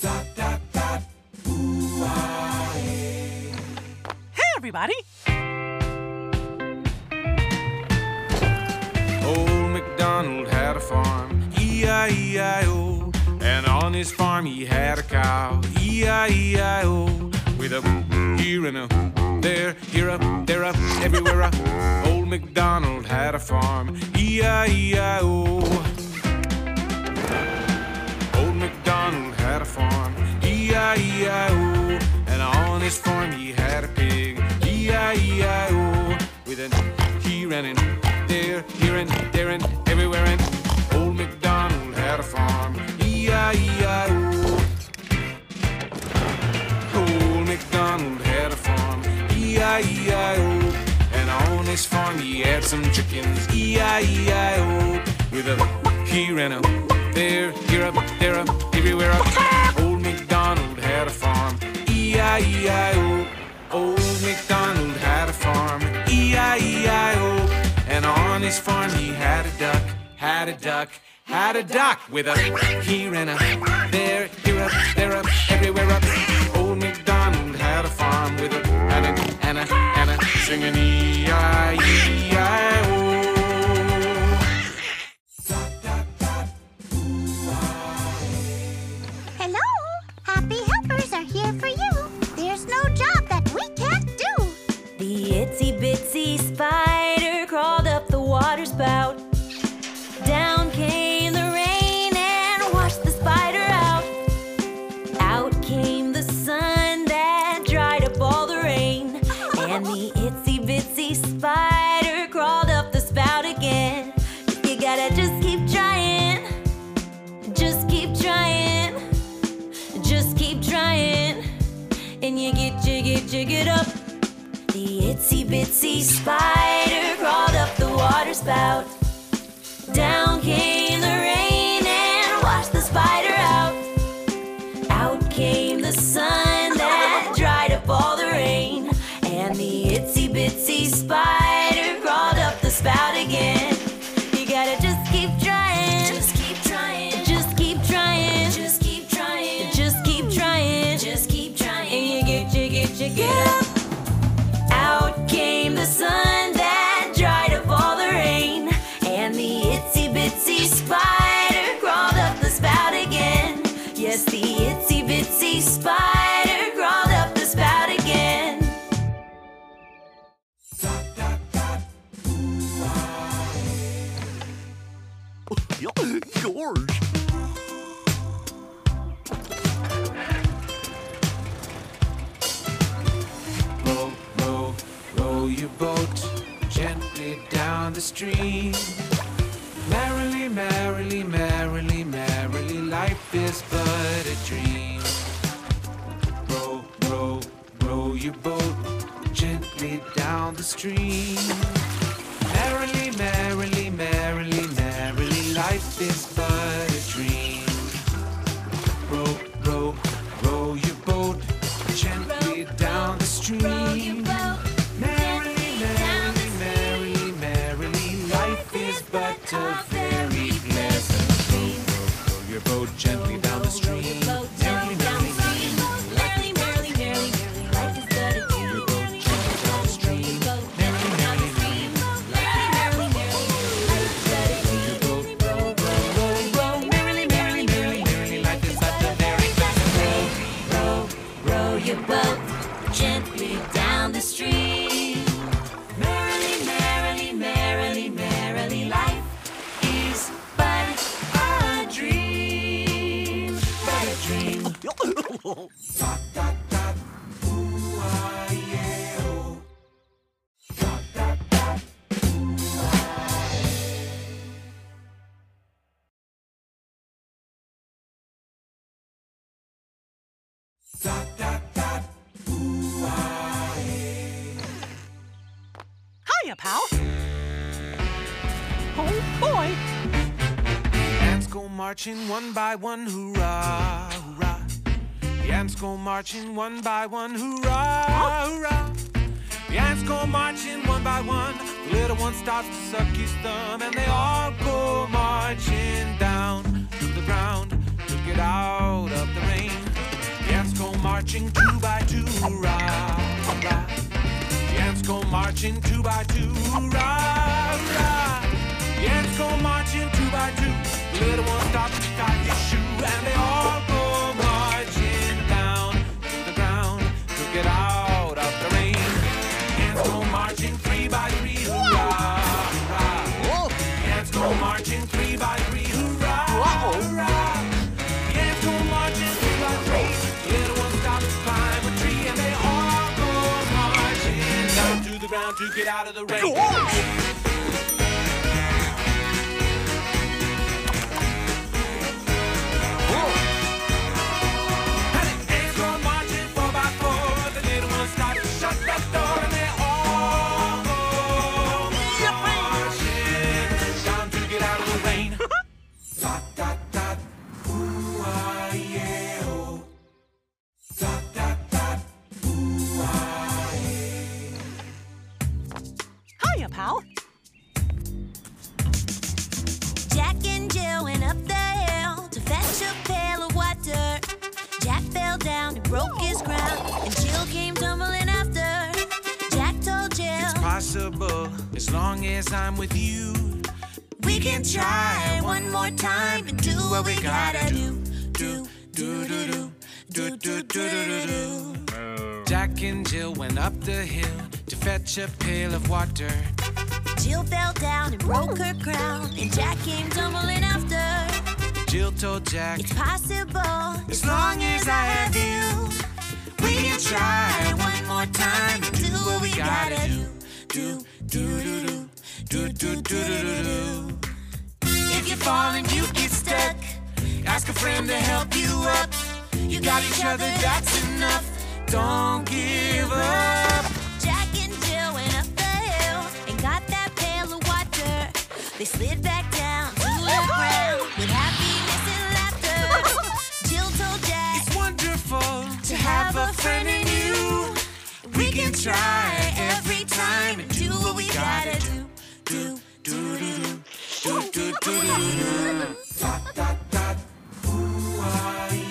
Hey, everybody. Old MacDonald had a farm, E-I-E-I-O. And on his farm he had a cow, E-I-E-I-O. With a here and a there, here a, there a, everywhere a. Old MacDonald had a farm, E-I-E-I-O. His farm he had a pig, E-I-E-I-O. With an here and an there, here and there and everywhere and Old MacDonald had a farm, E-I-E-I-O. Old MacDonald had a farm, E-I-E-I-O. And on his farm he had some chickens, E-I-E-I-O. With a here and a there, here up, there up, everywhere up. Old MacDonald had a farm, E-I-E-I-O. Old MacDonald had a farm, E-I-E-I-O. And on his farm he had a duck, had a duck, had a duck with a here and a there, here up, there up, everywhere up. Old MacDonald had a farm with a and a and a and a singing E-I-E-I-O. Bitsy spider crawled up the water spout. Down came the rain and washed the spider out. Out came the sun that dried up all the rain. And the itsy bitsy spider crawled up the spout again. You gotta just keep trying. Just keep trying. Just keep trying. And you get, get, you get up. Itsy spider crawled up the water spout. Boat gently down the stream. Merrily, merrily, merrily, merrily, life is but a dream. Row, row, row your boat gently down the stream. Merrily, merrily, merrily, merrily, life is but a dream. Row, row, row your boat gently down the stream. Gently Hiya, pal. Oh, boy. Ants go marching one by one, hoorah, hoorah. The ants go marching one by one, hoorah, hoorah. The ants go marching one by one. The little one starts to suck his thumb, and they all go marching down to the ground to get out of the rain. The ants go marching two by two, rah, rah. The ants go marching two by two, rah, rah. The ants go marching two by two. The little one stops to tie his shoe, and they all get out of the rain. As long as I'm with you. We can try one more time and do what we gotta do. Do do do do do do do do do. do. Jack and Jill went up the hill to fetch a pail of water. Jill fell down and broke her crown, and Jack came tumbling after. Jill told Jack, It's possible as long as I have you, we can try one more time and do what we gotta do. Do do do do do do do. If you're falling, you get stuck. Ask a friend to help you up. You got each other, that's enough. Don't give up. Jack and Jill went up the hill and got that pail of water. They slid back down to the ground with happiness and laughter. Jill told Jack, It's wonderful to have a friend in you. We can try every time gotta do. Do do do do do do do do do. Dot dot dot. Ooh ah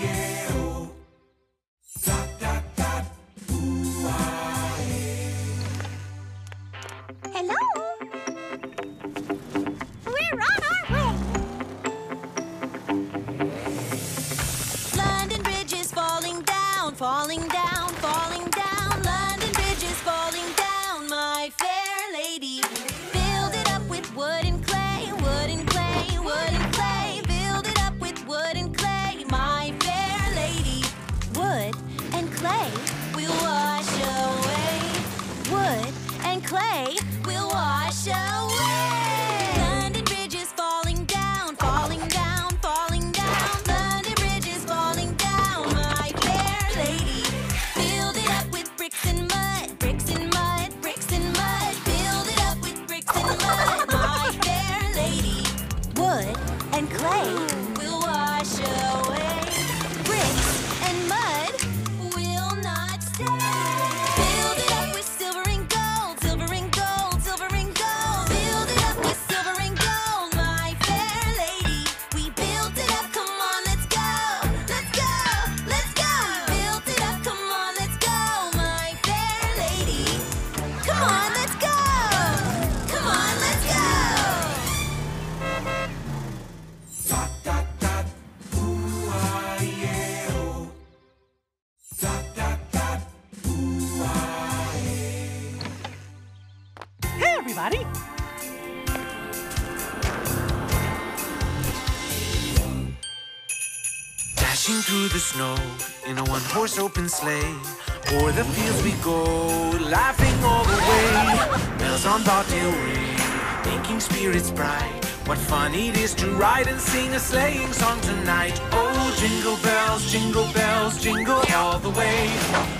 O'er the fields we go, laughing all the way. Bells on bobtail ring, making spirits bright. What fun it is to ride and sing a sleighing song tonight. Oh, jingle bells, jingle bells, jingle all the way.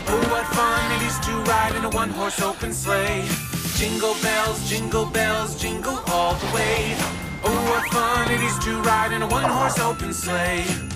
Oh, what fun it is to ride in a one horse open sleigh. Jingle bells, jingle bells, jingle all the way. Oh, what fun it is to ride in a one horse open sleigh.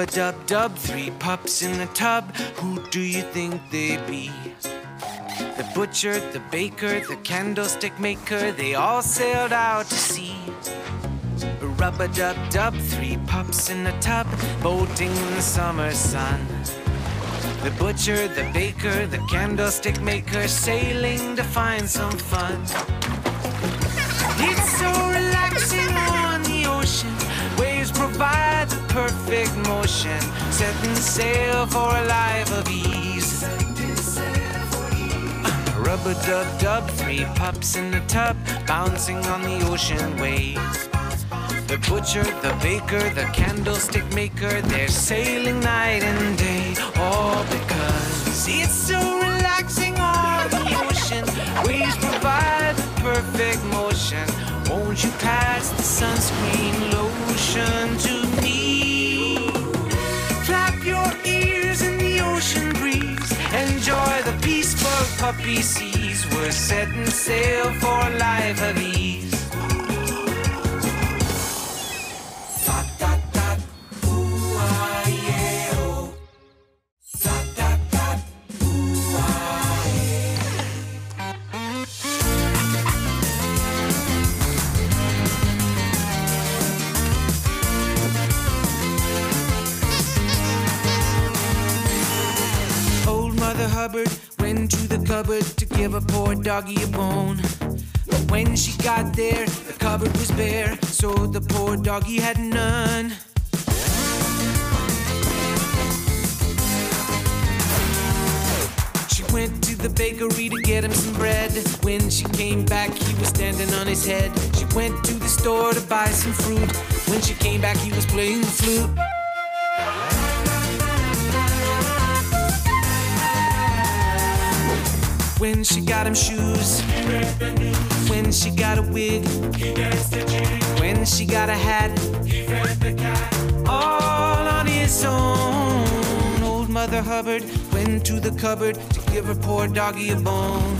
A dub dub, three pups in a tub. Who do you think they be? The butcher, the baker, the candlestick maker, they all sailed out to sea. Rub a dub dub, three pups in a tub, boating in the summer sun. The butcher, the baker, the candlestick maker, sailing to find some fun. It's so relaxing perfect motion, setting sail for a life of ease. Rub a dub dub, three pups in the tub, bouncing on the ocean waves. The butcher, the baker, the candlestick maker, they're sailing night and day. All because it's so relaxing on the ocean. Waves provide the perfect motion. Won't you pass the sunscreen lotion to puppy seas. We're setting sail for a life of ease. Cupboard to give a poor doggy a bone. But when she got there, the cupboard was bare, so the poor doggy had none. She went to the bakery to get him some bread. When she came back, he was standing on his head. She went to the store to buy some fruit. When she came back, he was playing the flute. When she got him shoes, when she got a wig, when she got a hat, all on his own. Old Mother Hubbard went to the cupboard to give her poor doggy a bone.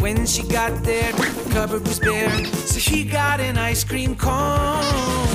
When she got there, the cupboard was bare, so he got an ice cream cone.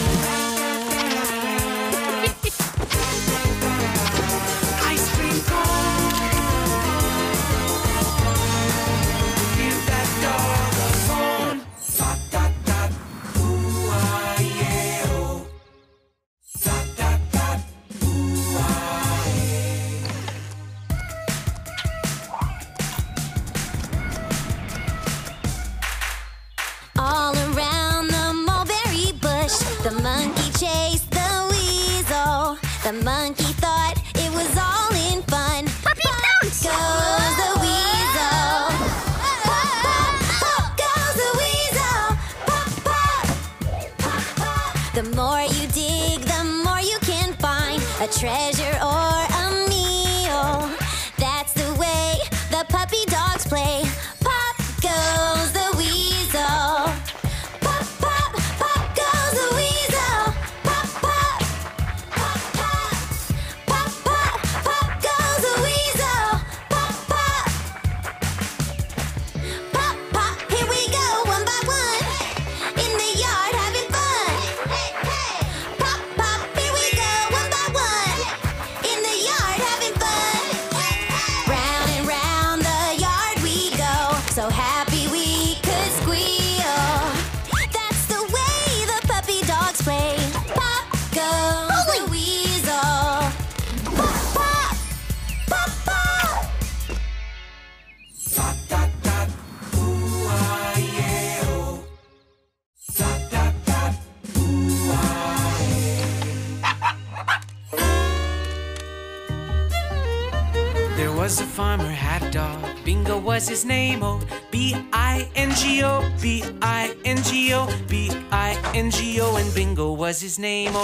Name.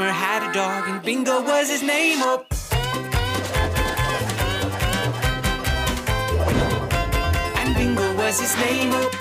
farmer had a dog, and Bingo was his name. Up. And Bingo was his name. Up.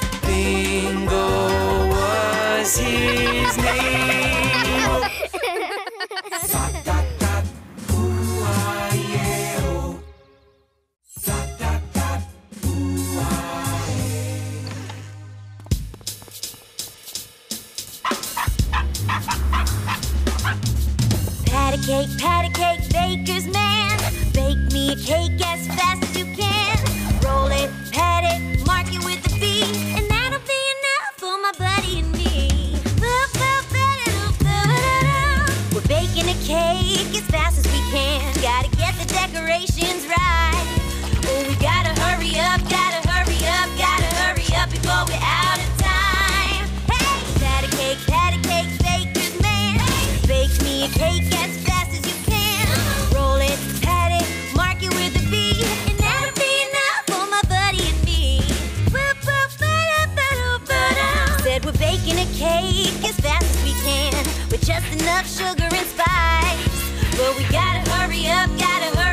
love sugar and spice. But we gotta hurry up, gotta hurry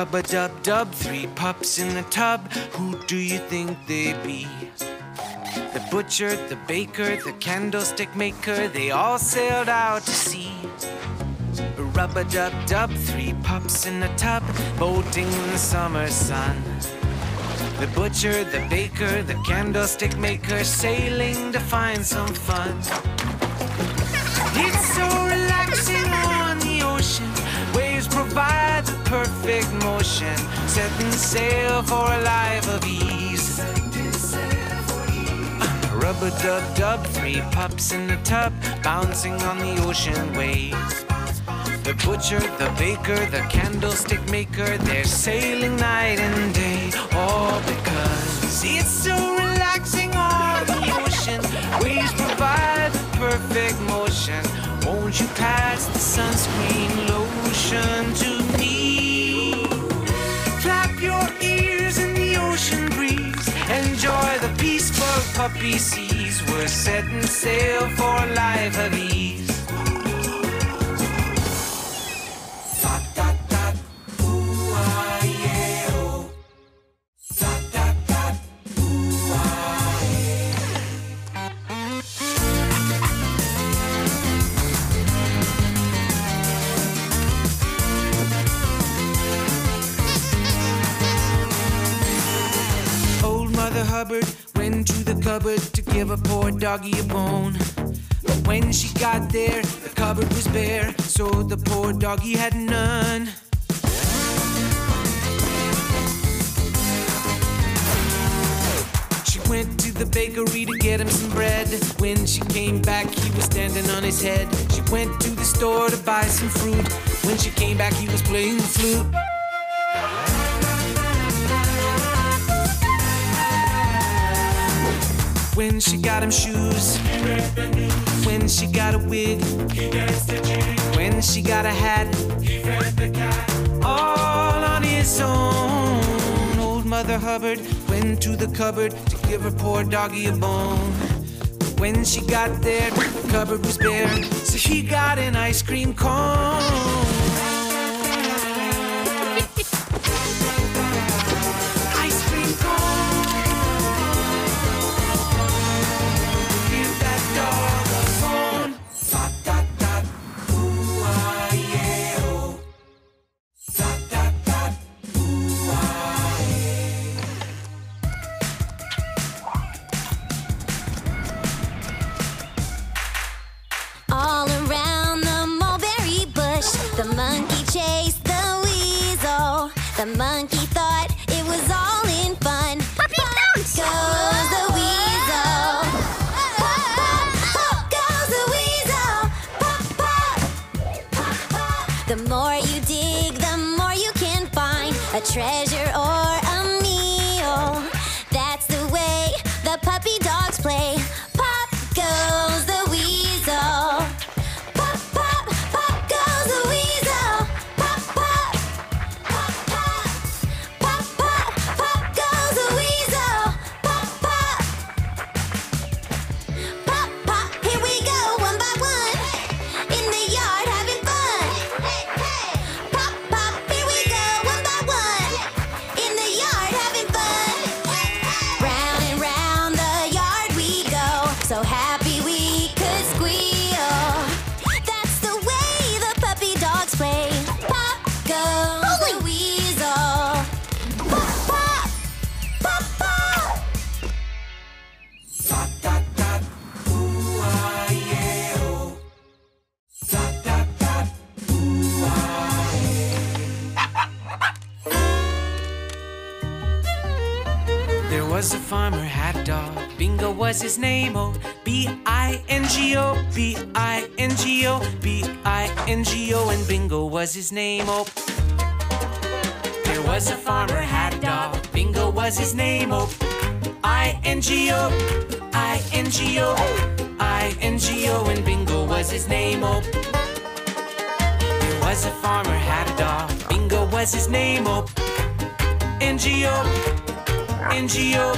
Rub-a-dub-dub, three pups in the tub. Who do you think they be? The butcher, the baker, the candlestick maker, they all sailed out to sea. Rub-a-dub-dub, three pups in a tub, boating in the summer sun. The butcher, the baker, the candlestick maker, sailing to find some fun. It's so relaxing provides a perfect motion, setting sail for a life of ease. Rubber dub dub, three pups in the tub, bouncing on the ocean waves. The butcher, the baker, the candlestick maker, they're sailing night and day, all because it's so relaxing on the ocean. Waves provide the perfect motion. Won't you pass the sunscreen? Puppy sees we're setting sail for a life of ease. Hubbard went to the cupboard to give a poor doggy a bone. But when she got there, the cupboard was bare, so the poor doggy had none. She went to the bakery to get him some bread. When she came back, he was standing on his head. She went to the store to buy some fruit. When she came back, he was playing the flute. When she got him shoes, he read the news. when she got a wig, he the when she got a hat, he read the cat. all on his own. Old Mother Hubbard went to the cupboard to give her poor doggy a bone. But when she got there, the cupboard was bare, so he got an ice cream cone. Was his name, oh. B-I-N-G-O, B-I-N-G-O, B-I-N-G-O, and Bingo was his name, oh. There was a farmer had a dog. Bingo was his name, oh. I-N-G-O, I-N-G-O, I-N-G-O, and Bingo was his name, oh. There was a farmer had a dog. Bingo was his name, oh. N-G-O, N-G-O, N-G-O,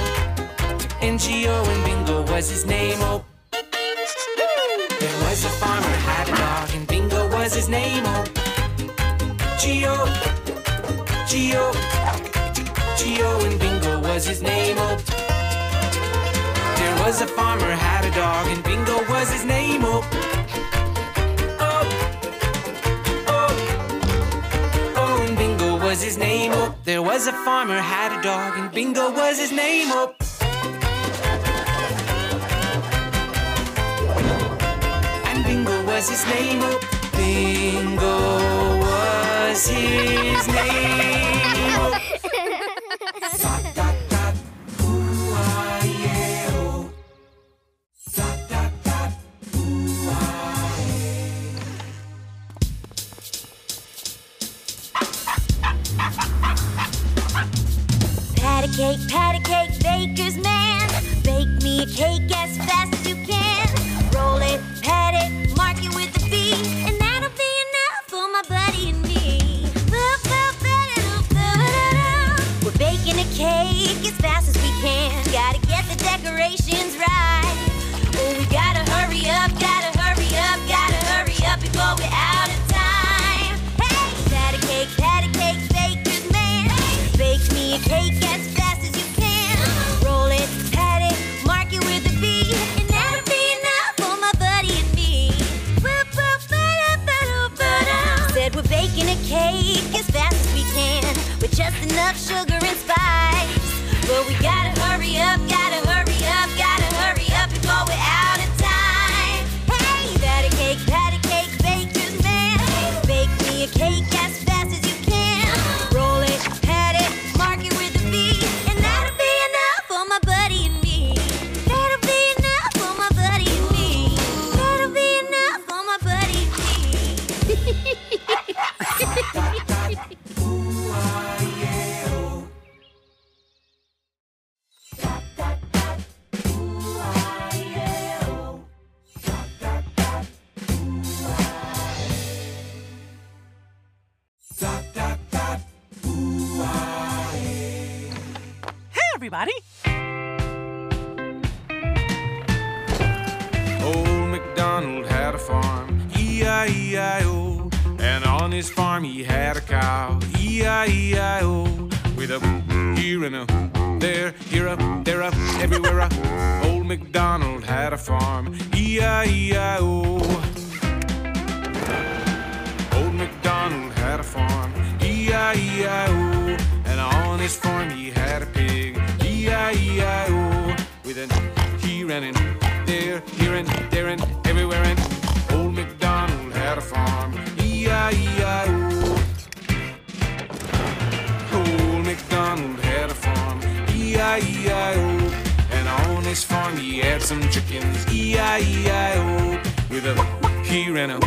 had some chickens, E-I-E-I-O. With a here and a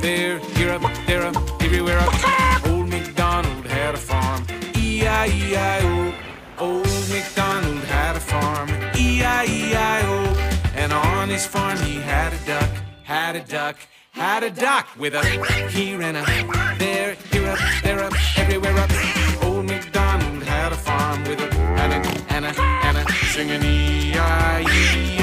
there, here up, there up, everywhere up. Old MacDonald had a farm, E-I-E-I-O. Old MacDonald had a farm, E-I-E-I-O. And on his farm he had a duck, had a duck, had a duck with a here and a there, here up, there up, everywhere up. Old MacDonald had a farm with a and a and a and a singing E-I-E-I-O.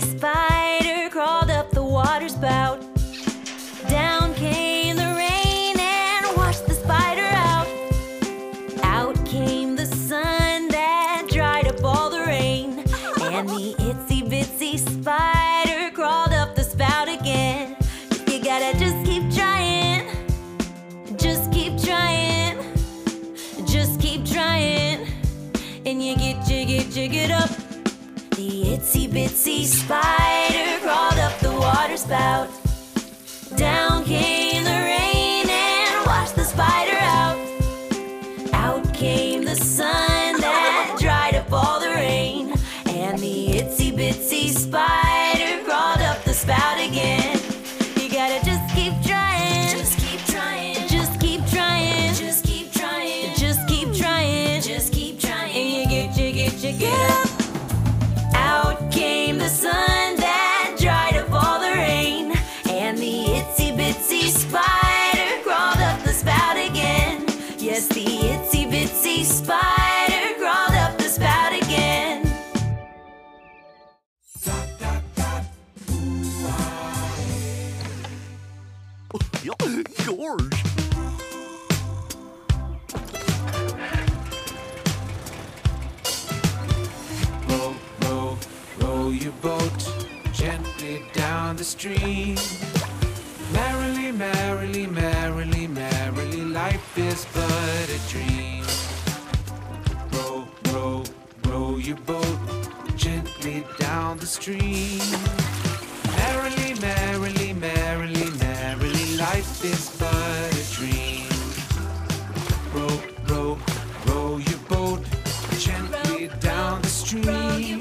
Spider crawled up the water spout. Down came the rain and washed the spider out. Out came the sun that dried up all the rain. And the itsy bitsy spider crawled up the spout again. You gotta just keep trying. Just keep trying. Just keep trying. And you get, you get, you get up. Itsy spider crawled up the water spout. Boat gently down the stream. Merrily, merrily, merrily, merrily, life is but a dream. Row, row, row your boat gently down the stream. Merrily, merrily, merrily, merrily, life is but a dream. Row, row, row your boat gently down the stream.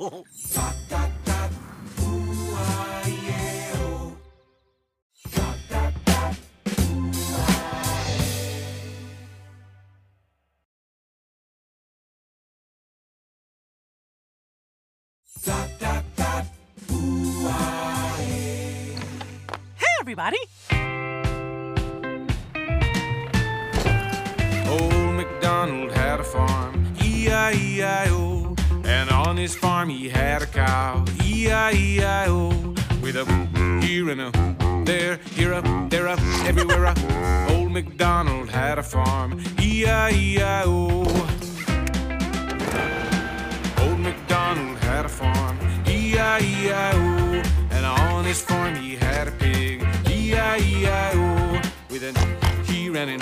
Dream. Hey, everybody. Old MacDonald had a farm, E-I-E-I-O. And his farm he had a cow, E-I-E-I-O. With a here and a there, here up, there up, everywhere up. Old MacDonald had a farm, E-I-E-I-O. Old MacDonald had a farm, E-I-E-I-O. And on his farm he had a pig. E-I-E-I-O. With an he ran in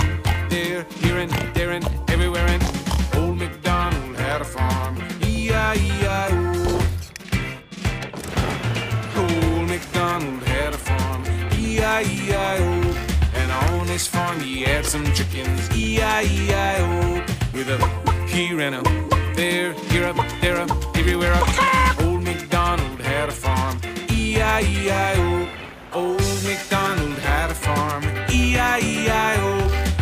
there, here and there and everywhere. And old MacDonald had a farm. E-I-E-I-O. Old MacDonald had a farm. E-I-E-I-O. And on his farm he had some chickens. E-I-E-I-O. With a here and a there, here up, there up, everywhere up. Old MacDonald had a farm. E-I-E-I-O. Old MacDonald had a farm. E-I-E-I-O.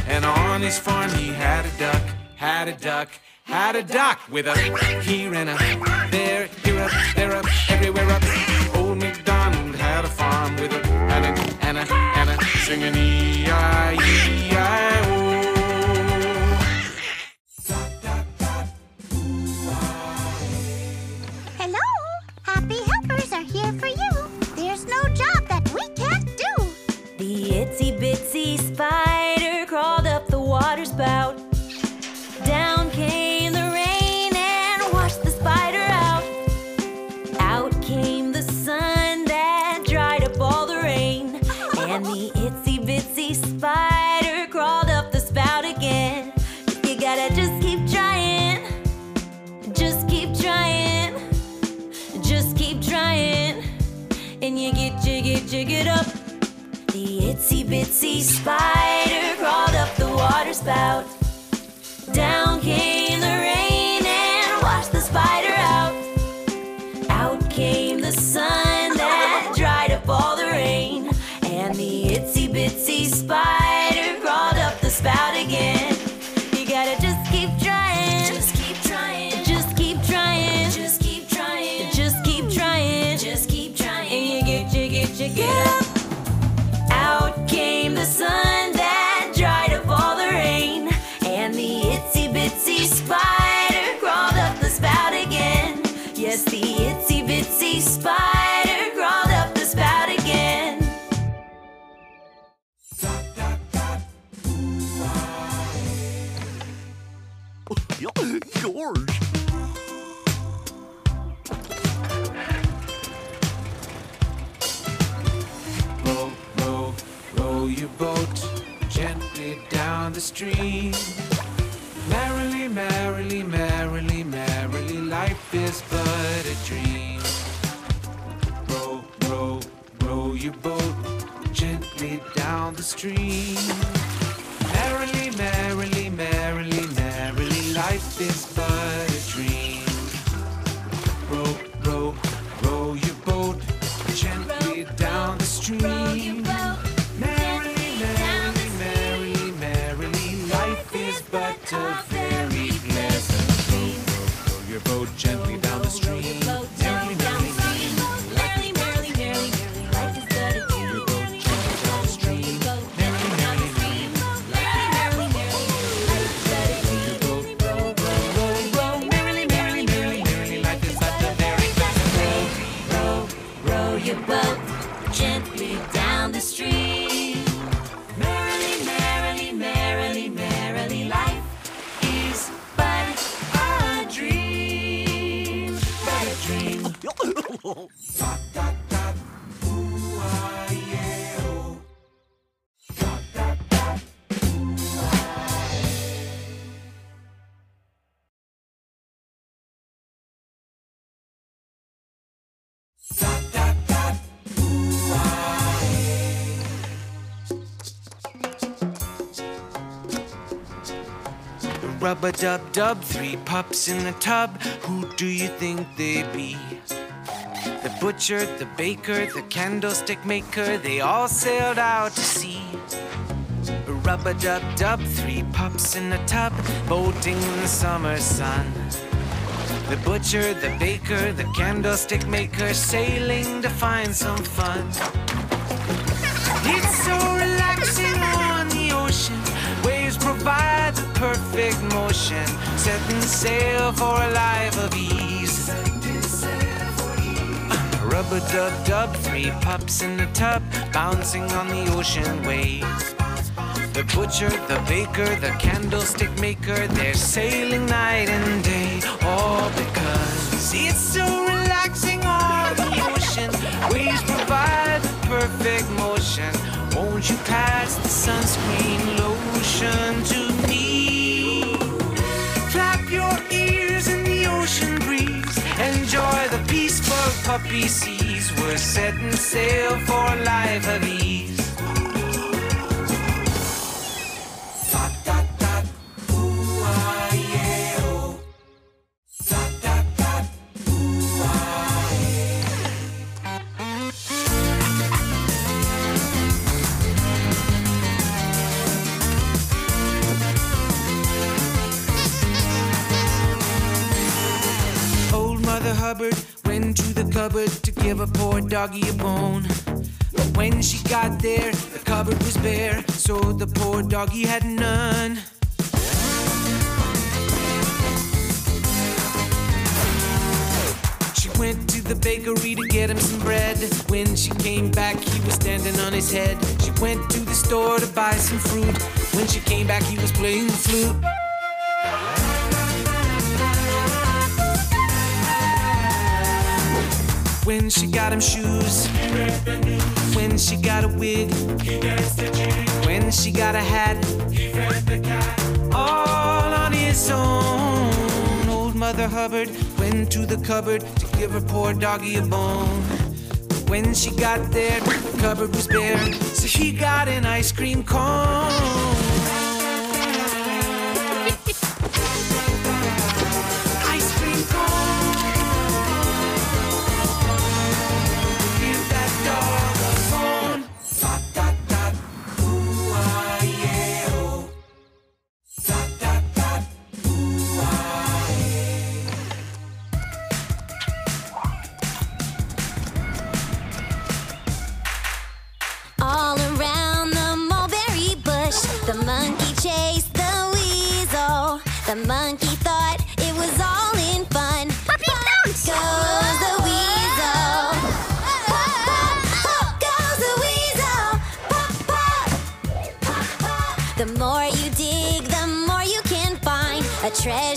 And on his farm he had a duck, had a duck, had a duck with a here and a there, here up, there up, everywhere up. Old MacDonald had a farm with a and a and a and a singing E-I-E-I-O. Hello? Happy helpers are here for you. There's no job that we can't do. The itsy bitsy spider crawled up the water spout. You get up. The itsy bitsy spider crawled up the water spout. George. Row, row, row your boat gently down the stream. Merrily, merrily, merrily, merrily, life is but a dream. Row, row, row your boat gently down the stream. Merrily, merrily, merrily, merrily, life is but a dream. Row, row, row your boat gently down the stream. Merrily, merrily, merrily, merrily, life is but a Rub a dub dub, three pups in a tub. Who do you think they be? The butcher, the baker, the candlestick maker, they all sailed out to sea. Rub a dub dub, three pups in a tub, boating in the summer sun. The butcher, the baker, the candlestick maker, sailing to find some fun. It's so relaxing on the ocean. Waves provide the perfect motion. Setting sail for a life of ease. Rubber dub dub, three pups in a tub, bouncing on the ocean waves. The butcher, the baker, the candlestick maker, they're sailing night and day. All because it's so relaxing on the ocean. Waves provide the perfect motion. Won't you pass the sunscreen lotion to me? Seas. We're setting sail for a life of ease. Cupboard to give a poor doggy a bone. But when she got there, the cupboard was bare, so the poor doggy had none. She went to the bakery to get him some bread. When she came back, he was standing on his head. She went to the store to buy some fruit. When she came back, he was playing the flute. When she got him shoes, when she got a wig, when she got a hat, all on his own. Old Mother Hubbard went to the cupboard to give her poor doggy a bone. When she got there, the cupboard was bare, so he got an ice cream cone. Treasure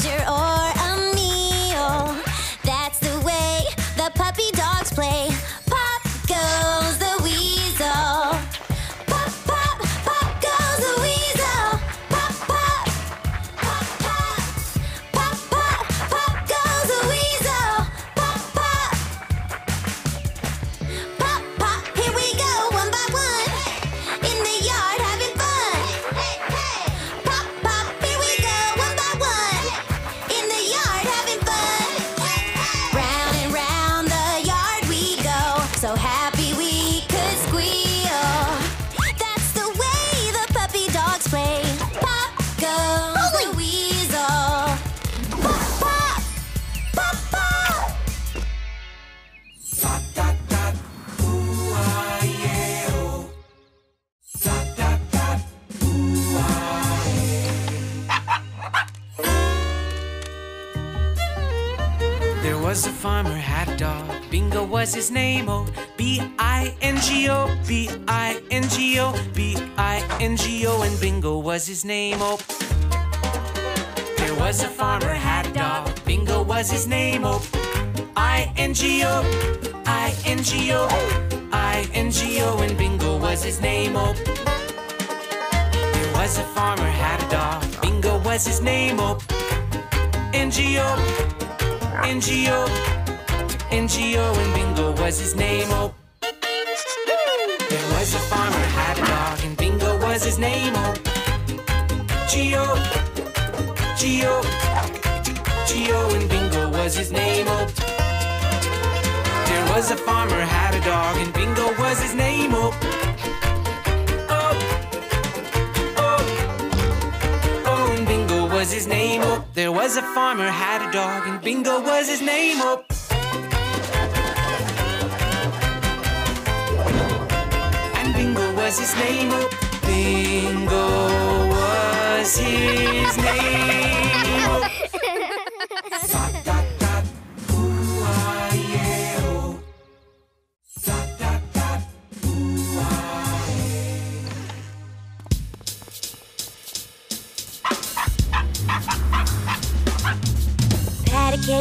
his name. Oh. There was a farmer had a dog. Bingo was his name. Oh, I N G O, I N G O, I N G O, and Bingo was his name. Oh. There was a farmer had a dog. Bingo was his name. Oh, N G O, N G O, N G O, and Bingo was his name. Oh. His name. Oh. There was a farmer had a dog, and Bingo was his name. Oh. Oh, oh, oh, and Bingo was his name. Oh. There was a farmer had a dog, and Bingo was his name. Oh. And Bingo was his name. Oh. Bingo was his name.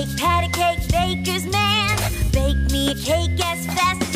Cake, pat cake, baker's man. Bake me a cake as fast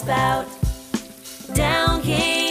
water. Down came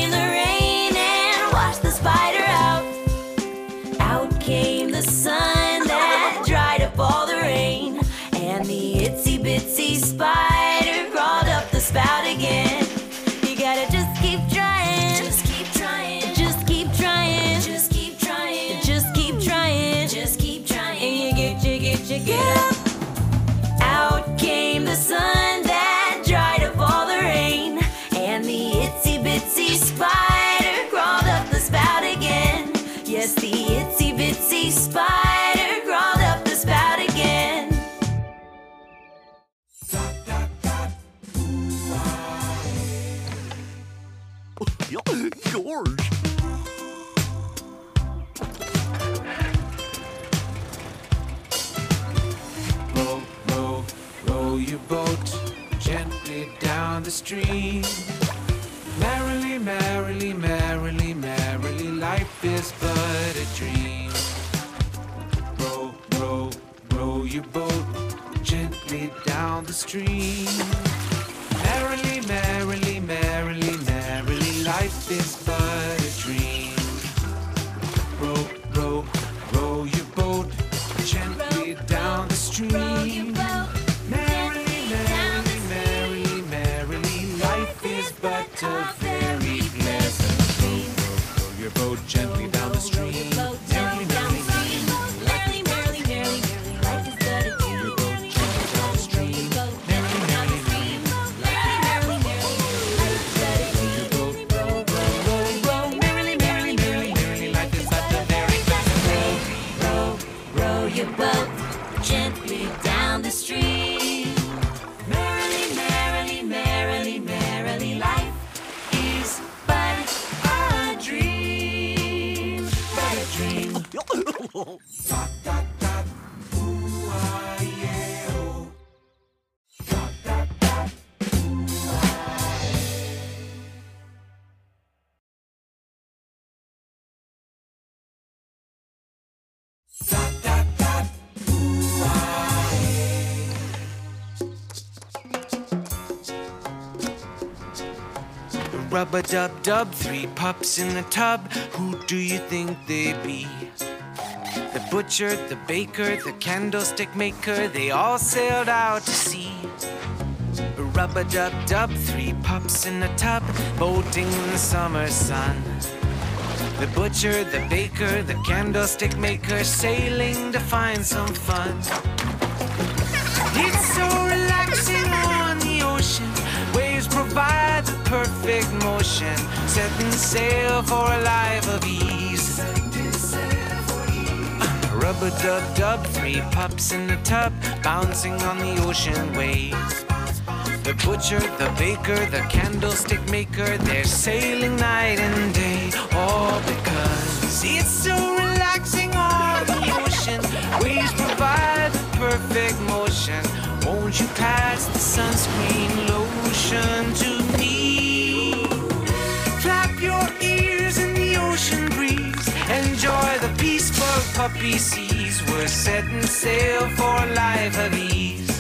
dream. Merrily, merrily, merrily, merrily, life is but a dream. Row, row, row your boat gently down the stream. Merrily, merrily, merrily, merrily, life is Rubber dub dub, three pups in the tub. Who do you think they be? The butcher, the baker, the candlestick maker, they all sailed out to sea. Rubber dub dub, three pups in a tub, boating in the summer sun. The butcher, the baker, the candlestick maker, sailing to find some fun. It's so relaxing on the ocean. Waves provide perfect motion. Setting sail for a life of ease. Rubber dub dub, three pups in a tub, bouncing on the ocean waves. The butcher, the baker, the candlestick maker, they're sailing night and day. All because it's so relaxing on the ocean. Waves provide the perfect motion. Won't you pass the sunscreen lotion to puppy seas. We're setting sail for a life of ease.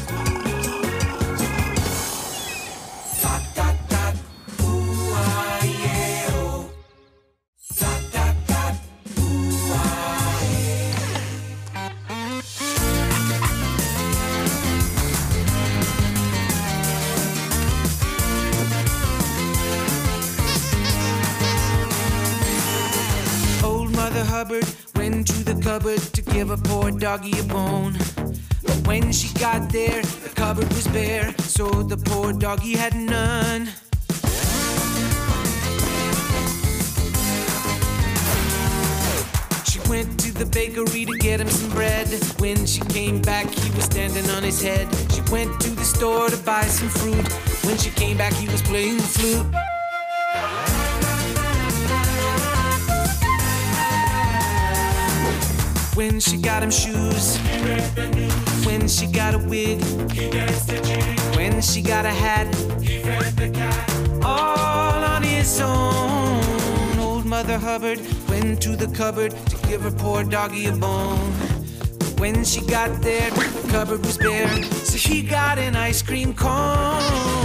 Hubbard went to the cupboard to give a poor doggy a bone. But when she got there, the cupboard was bare, so the poor doggy had none. She went to the bakery to get him some bread. When she came back, he was standing on his head. She went to the store to buy some fruit. When she came back, he was playing the flute. When she got him shoes, he read the news. when she got a wig, when she got a hat, all on his own. Old Mother Hubbard went to the cupboard to give her poor doggy a bone. But when she got there, the cupboard was bare, so he got an ice cream cone.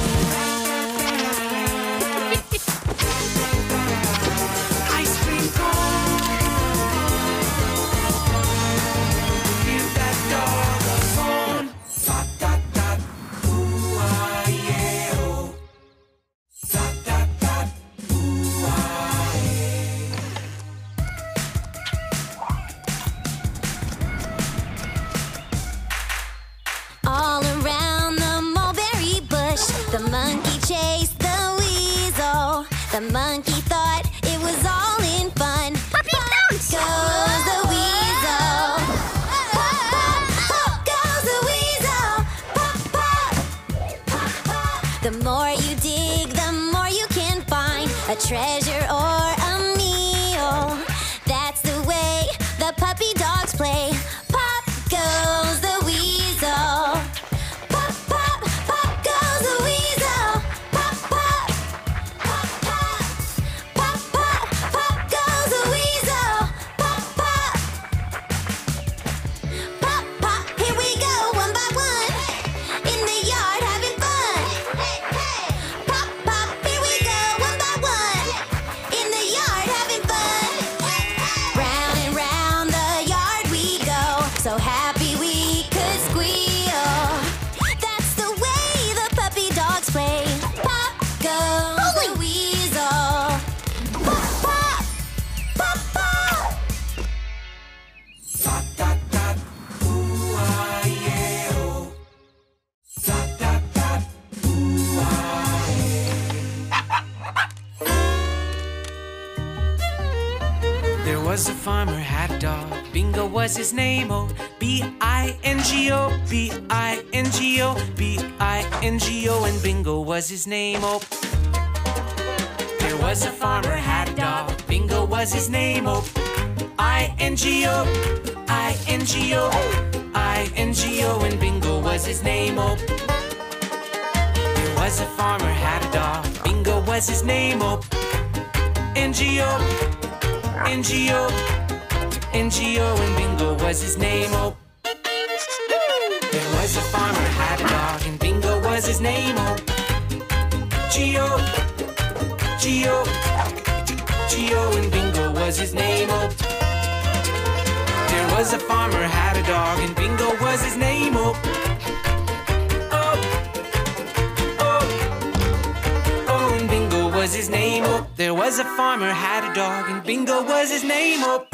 farmer had a dog, and Bingo was his name. Oh.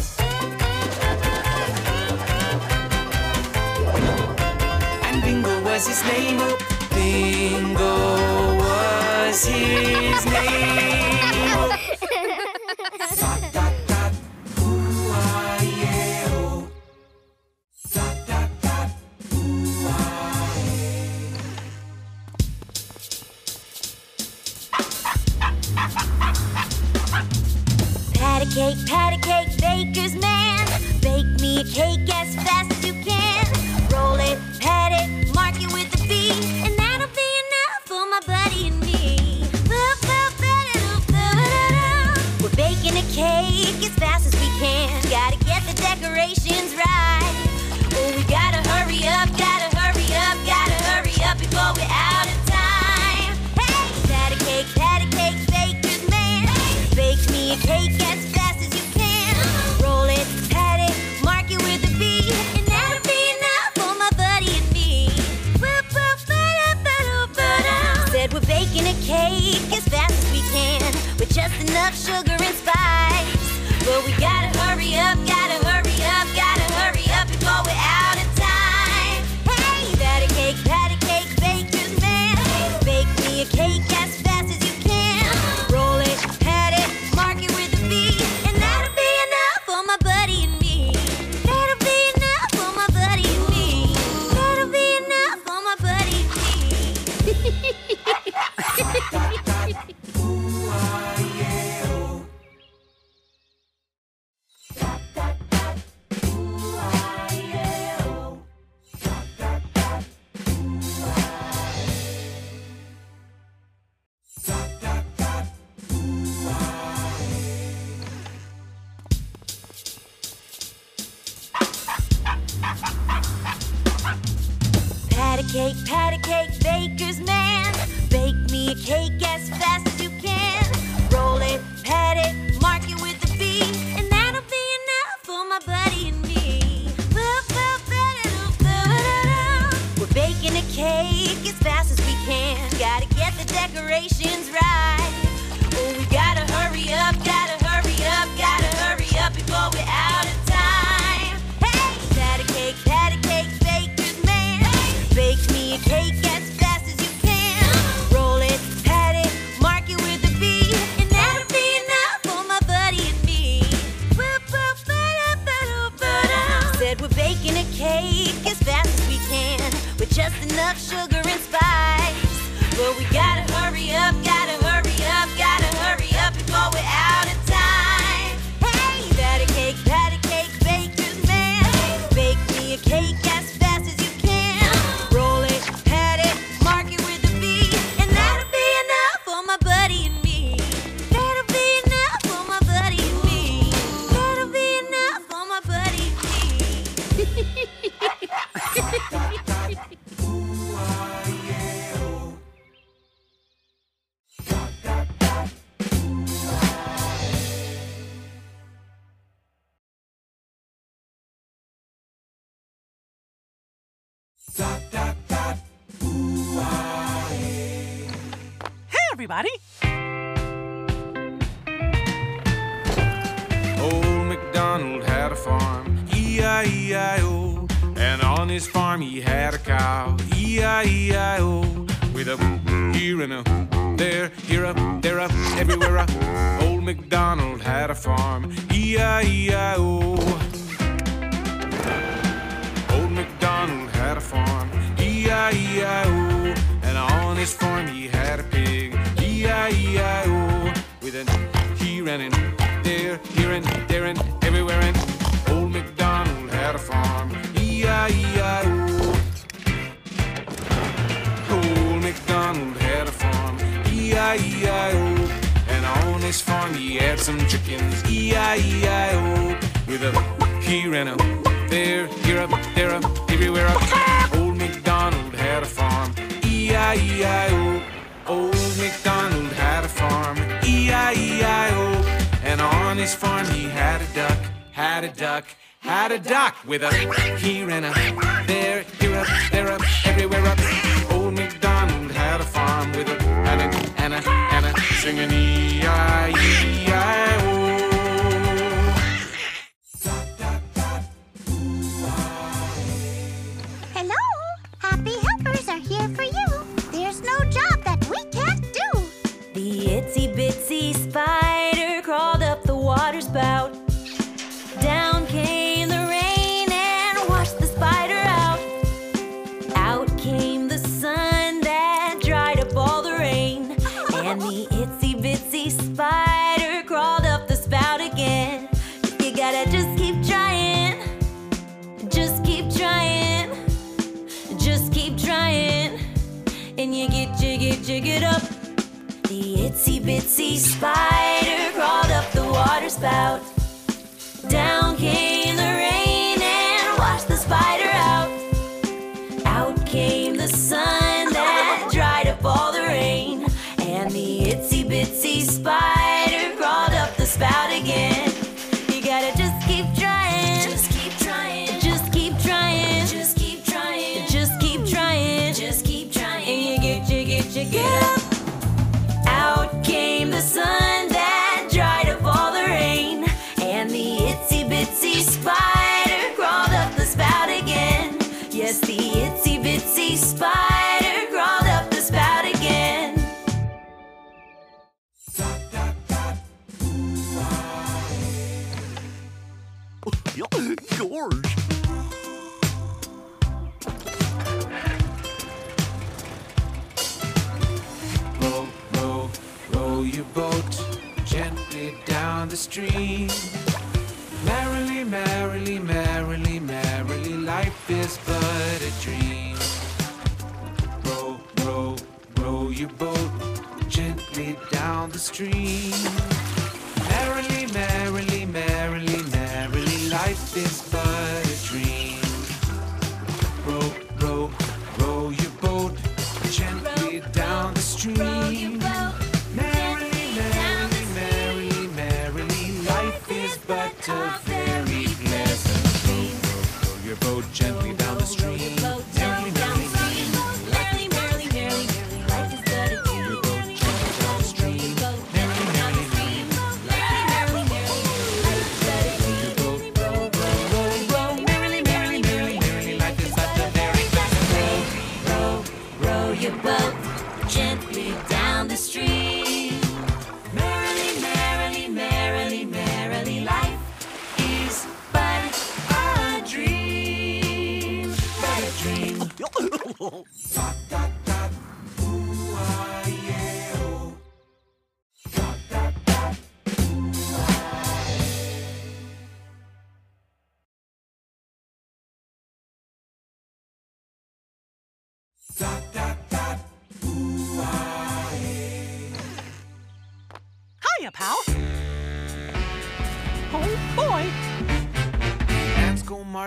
And Bingo was his name. Oh.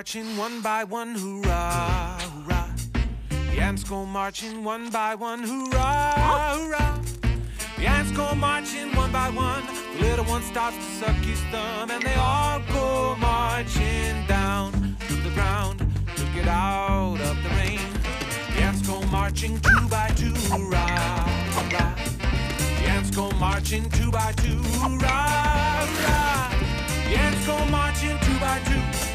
marching one by one, hurrah, hurrah. The ants go marching one by one, hurrah, hurrah. The ants go marching one by one. The little one starts to suck his thumb, and they all go marching down to the ground to get out of the rain. The ants go marching two by two, hurrah, hurrah. The ants go marching two by two, hurrah, hurrah. The ants go marching two by two.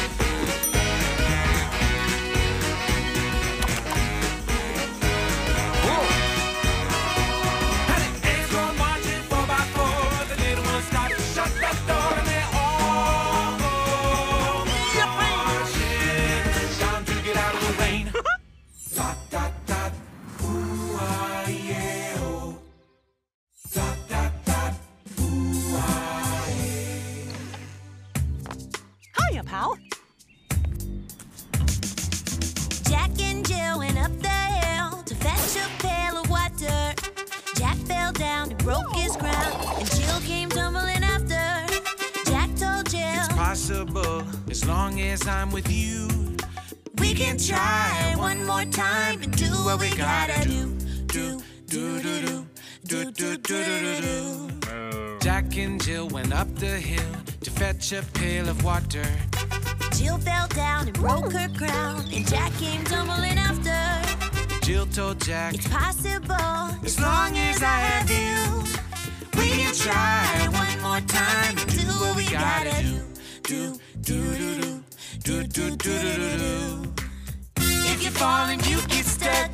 as long as I'm with you. We can try one more time and do what we gotta do. Do, do, do, do, do, do, do, do, do. Jack and Jill went up the hill to fetch a pail of water. Jill fell down and broke her crown, and Jack came tumbling after. Jill told Jack, It's possible as long as I have you, we can try one more time and do what we gotta do. Do, do, do, do, do, do, do, do, do, do. If you fall and you get stuck,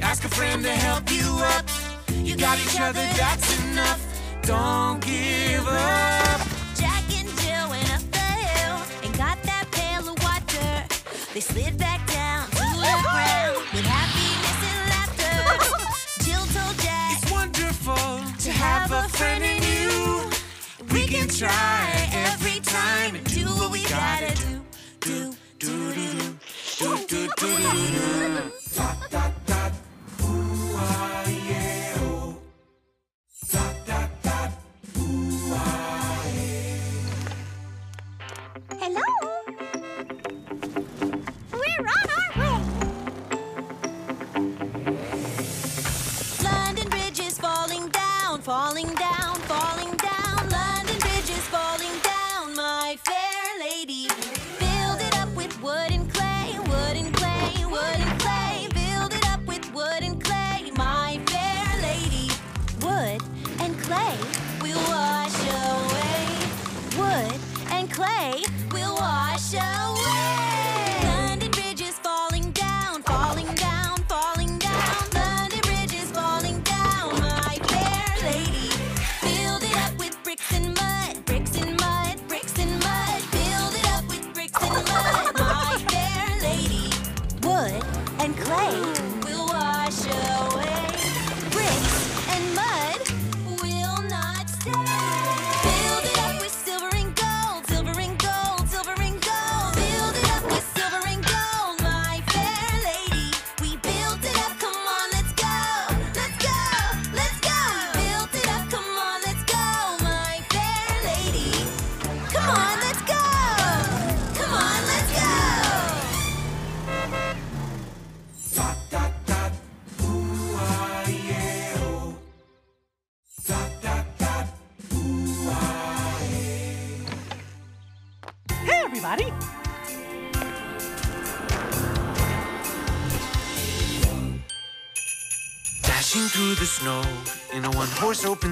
ask a friend to help you up. You got each other, that's enough. Don't give up. Jack and Jill went up the hill and got that pail of water. They slid back down to the ground with happiness and laughter. Jill told Jack It's wonderful to have a friend in you. We try every time and do what we gotta do. Do, do, do, do, do, do, do, do, do,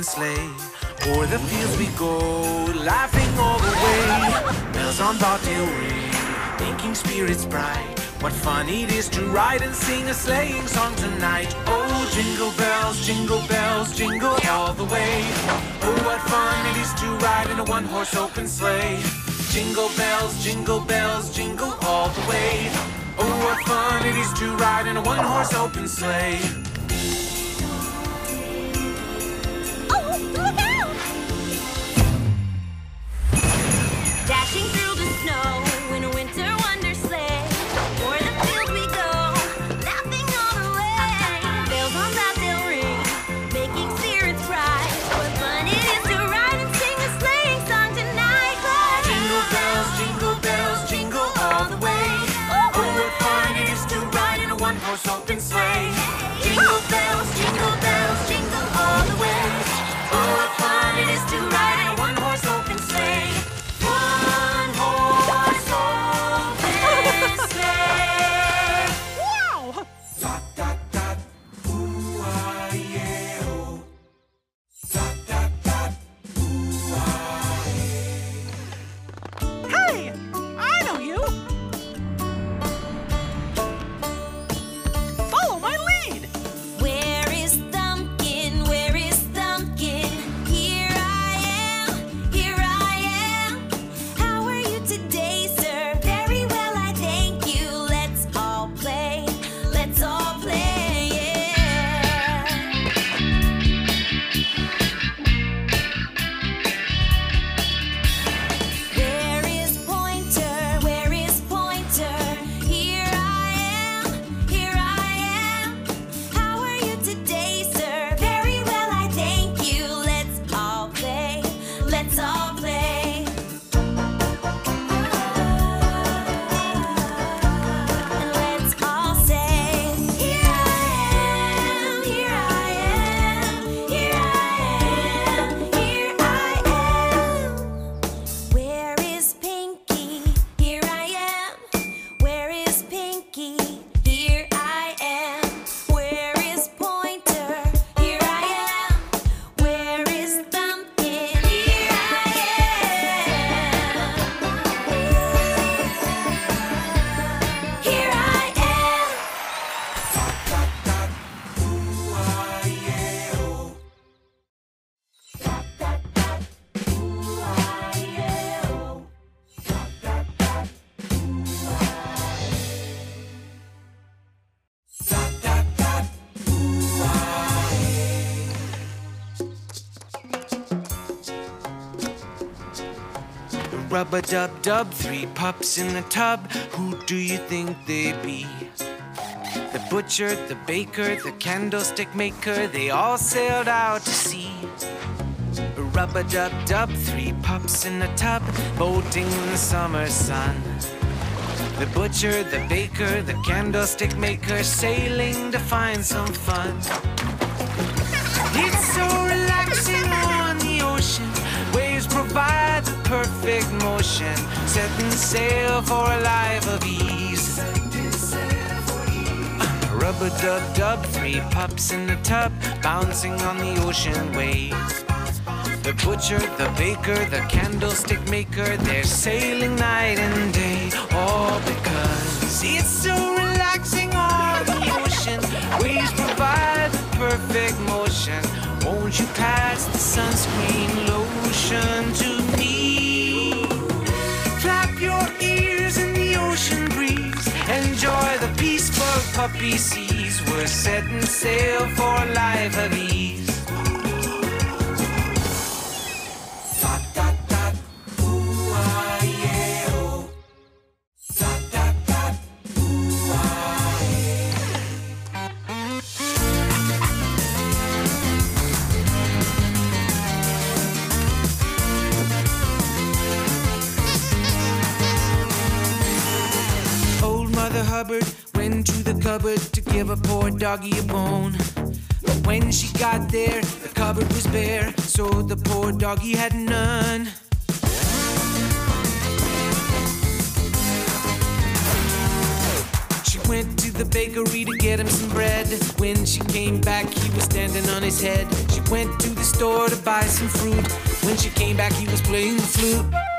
open sleigh. O'er the fields we go, laughing all the way. Bells on bobtail ring, making spirits bright. What fun it is to ride and sing a sleighing song tonight. Oh, jingle bells, jingle bells, jingle all the way. Oh, what fun it is to ride in a one horse open sleigh. Jingle bells, jingle bells, jingle all the way. Oh, what fun it is to ride in a one horse open sleigh. Rub a dub dub, three pups in a tub. Who do you think they be? The butcher, the baker, the candlestick maker, they all sailed out to sea. Rub a dub dub, three pups in a tub, boating in the summer sun. The butcher, the baker, the candlestick maker, sailing to find some fun. It's so Waves provide the perfect motion. Setting sail for a life of ease. Rub a dub dub, three pups in the tub, bouncing on the ocean waves. The butcher, the baker, the candlestick maker, they're sailing night and day. All because it's so relaxing on the ocean. Waves provide the perfect motion. Won't you pass the sunscreen lotion to me? Flap your ears in the ocean breeze. Enjoy the peaceful puppy seas. We're setting sail for a life of ease. Hubbard went to the cupboard to give a poor doggy a bone. But when she got there, the cupboard was bare, so the poor doggy had none. She went to the bakery to get him some bread. When she came back, he was standing on his head. She went to the store to buy some fruit. When she came back, he was playing the flute.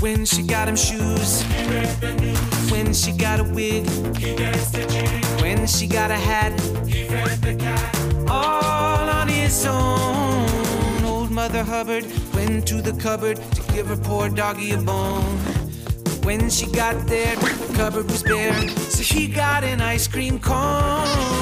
When she got him shoes, he read the news. when she got a wig, he danced the jig. when she got a hat, he read the cat. all on his own. Old Mother Hubbard went to the cupboard to give her poor doggy a bone. When she got there, the cupboard was bare, so he got an ice cream cone.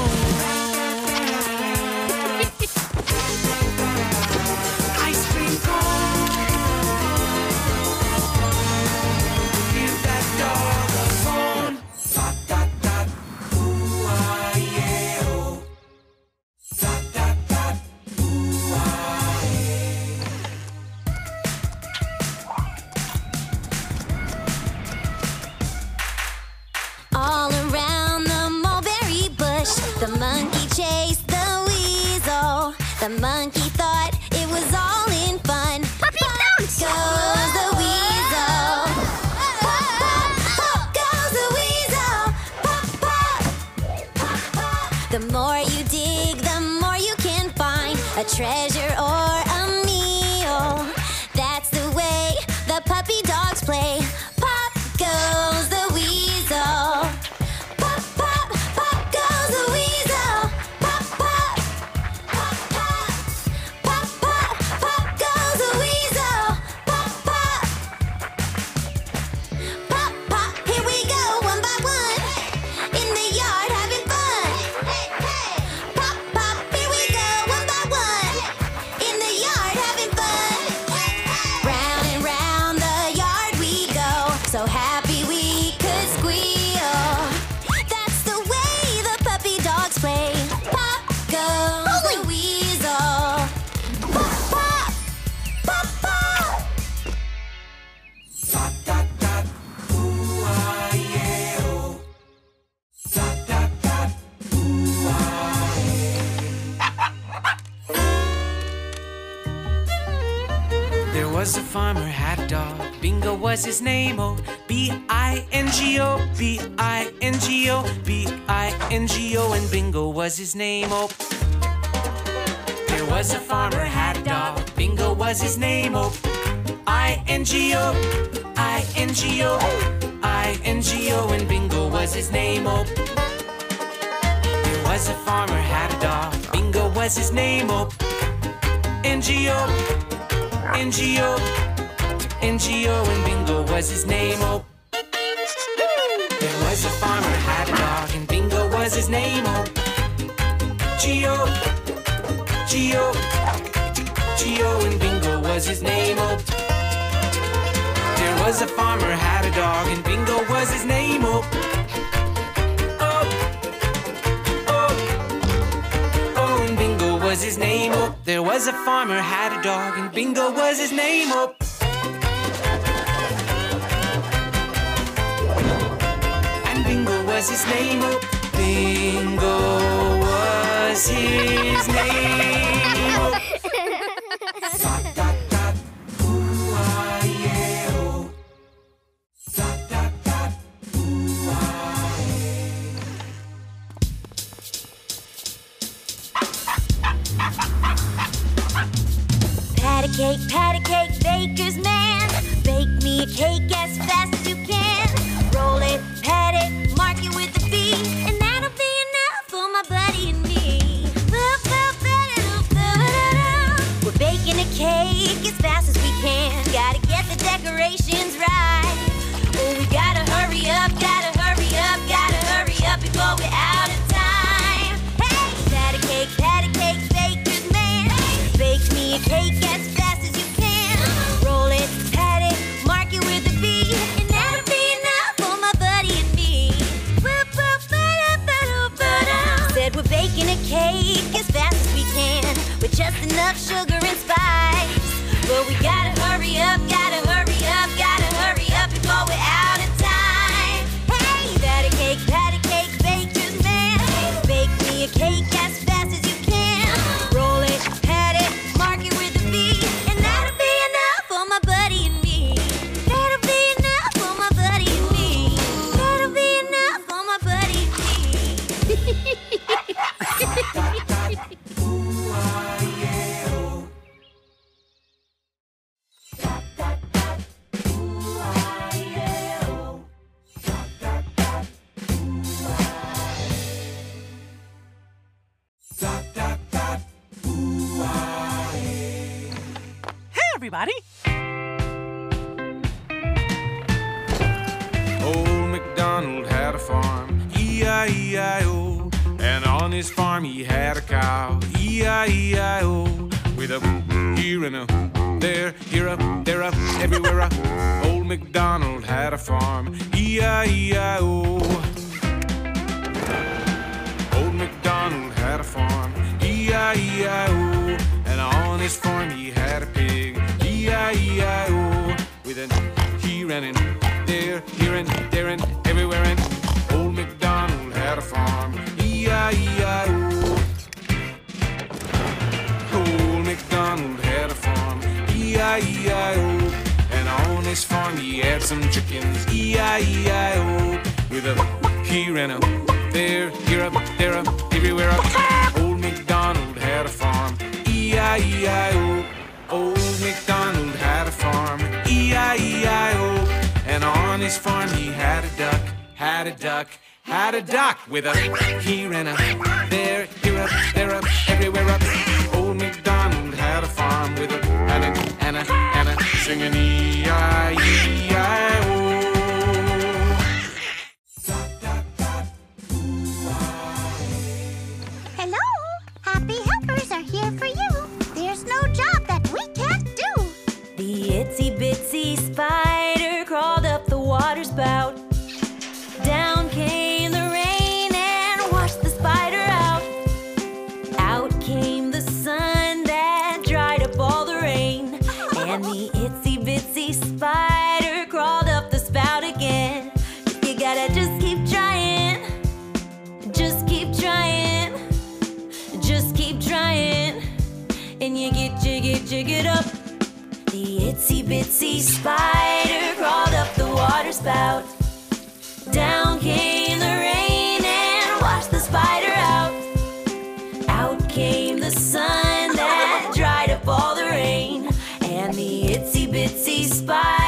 His name. Oh, B I N G O, B I N G O, B I N G O, and Bingo was his name. Oh. There was a farmer had a dog. Bingo was his name. Oh, I N G O, I N G O, I N G O, and Bingo was his name. Oh. There was a farmer had a dog. Bingo was his name. Oh, N G O, N G O, NGO and Bingo was his name. Oh, there was a farmer had a dog and Bingo was his name. Oh, Geo, Geo, Geo and Bingo was his name. Oh, there was a farmer had a dog and Bingo was his name. Oh. oh. oh was his name up. There was a farmer had a dog and Bingo was his name up. was his name. Oh, Bingo was his name. Oh. Patty cake, patty cake, baker's man. Bake me a cake as fast nation's right. and you get jiggy, jiggy up. The itsy bitsy spider crawled up the water spout. Down came the rain and washed the spider out. Out came the sun that dried up all the rain. And the itsy bitsy spider.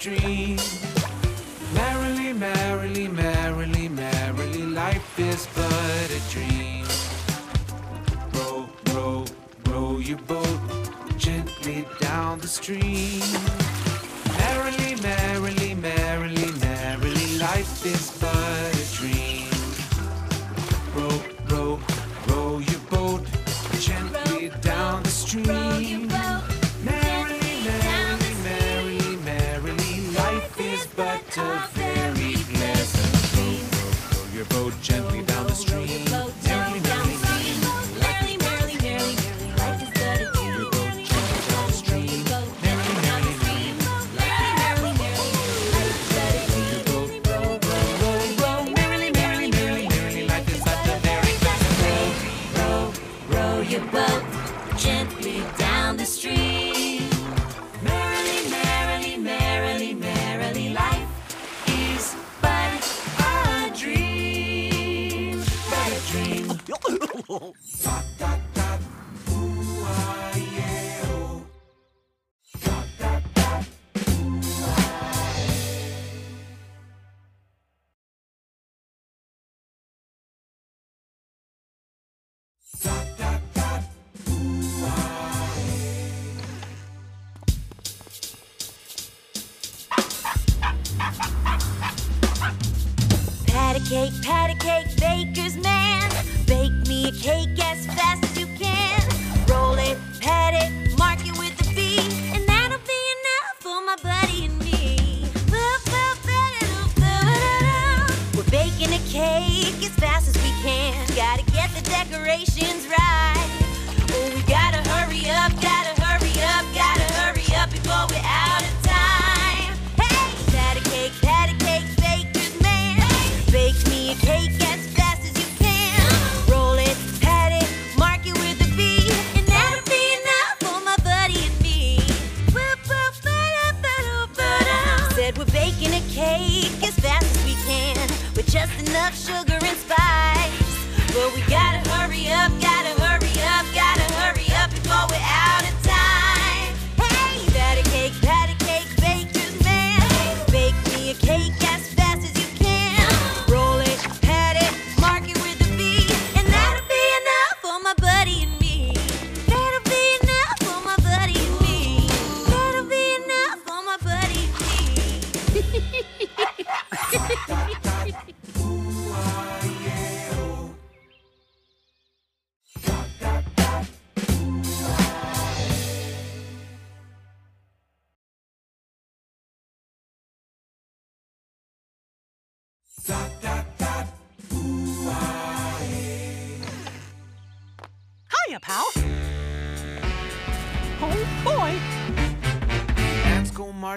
dream. Merrily, merrily, merrily, merrily, life is but a dream. Row, row, row your boat gently down the stream. Merrily, merrily, merrily, merrily, life is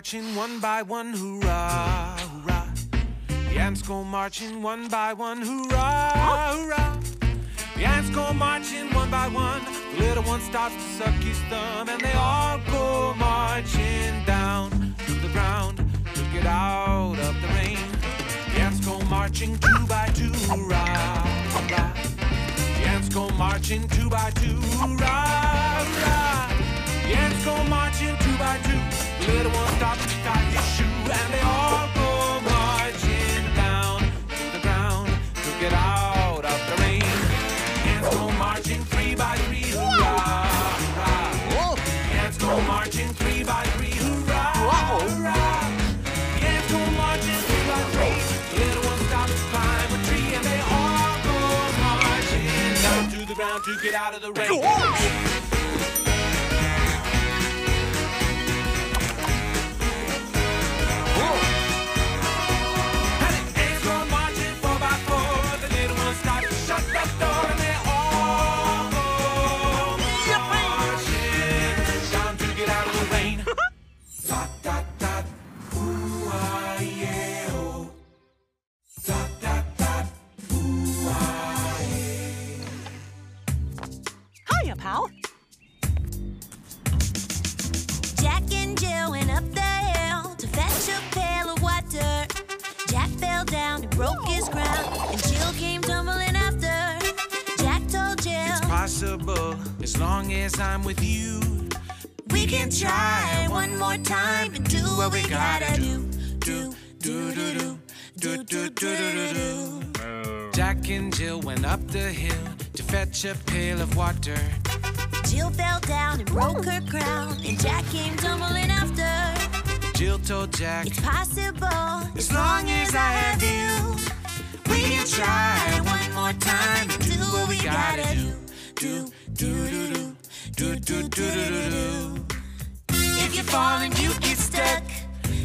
marching one by one, hoorah, hoorah. The ants go marching one by one, hoorah, hoorah. The ants go marching one by one. The little one starts to suck his thumb, and they all go marching down to the ground to get out of the rain. The ants go marching two by two, hoorah, hoorah. The ants go marching two by two, hoorah, hoorah. The ants go marching two by two. The little one starts get out of the rain. To a pail of water. Jill fell down and broke her crown, and Jack came tumbling after. Jill told Jack, It's possible as long as I have you, we can try one more time and do what we gotta do. Do, do, do, do, do, do, do, do, do, do. If you fall and you get stuck,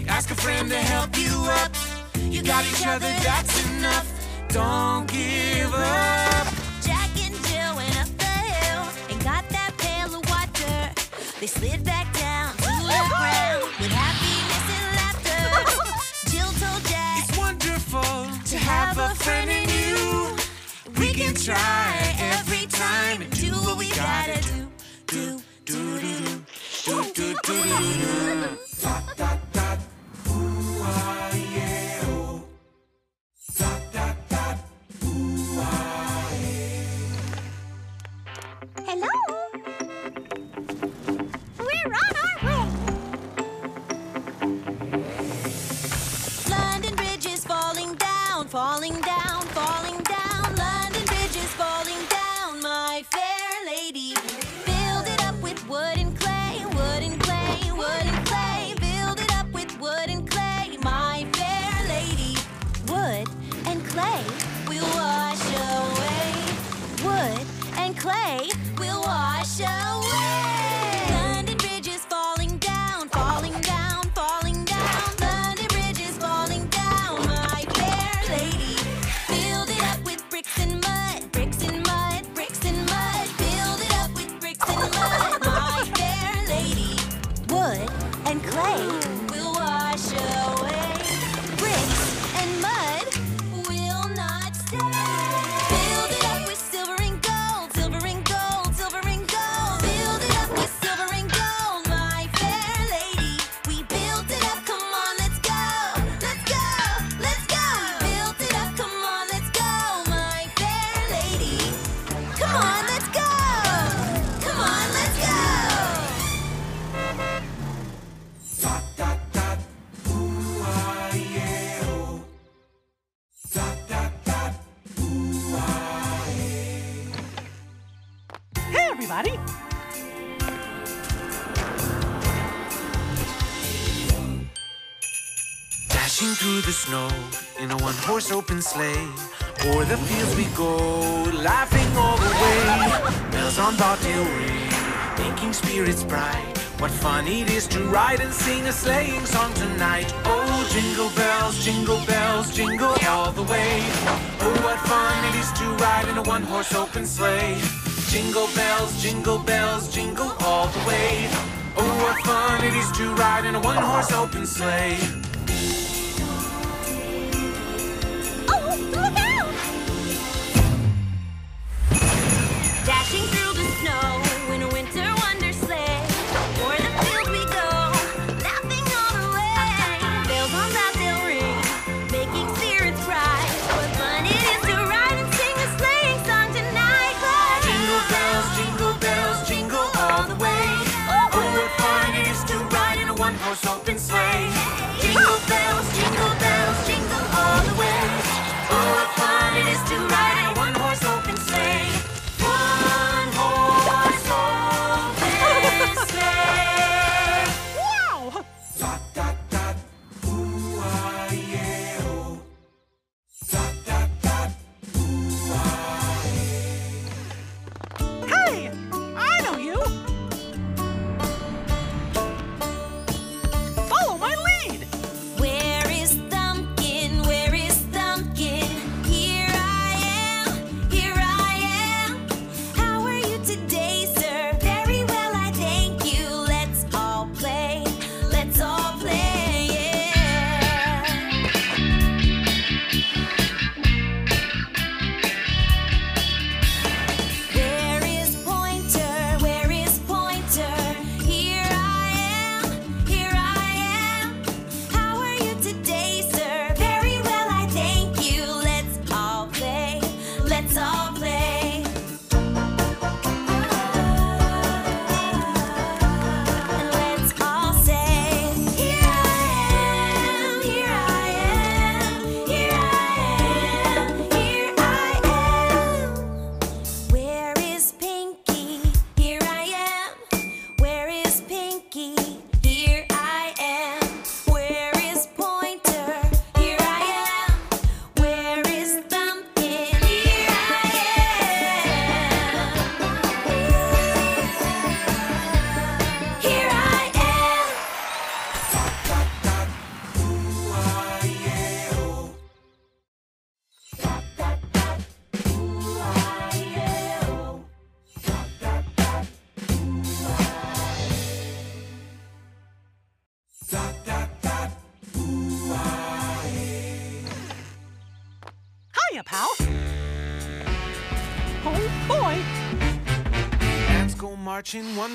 ask a friend to help you up. You got each other, that's enough. Don't give up. They slid back down to the ground with happiness and laughter. Jill told Jack It's wonderful to have a friend in you. We can try every time and do what we gotta do. Do, do, do, do, do, do, do, do, do. Da, da, da. Ooh, ah, The fields we go, laughing all the way. Bells on bobtail ring, making spirits bright. What fun it is to ride and sing a sleighing song tonight. Oh, jingle bells, jingle bells, jingle all the way. Oh, what fun it is to ride in a one horse open sleigh. Jingle bells, jingle bells, jingle all the way. Oh, what fun it is to ride in a one horse open sleigh.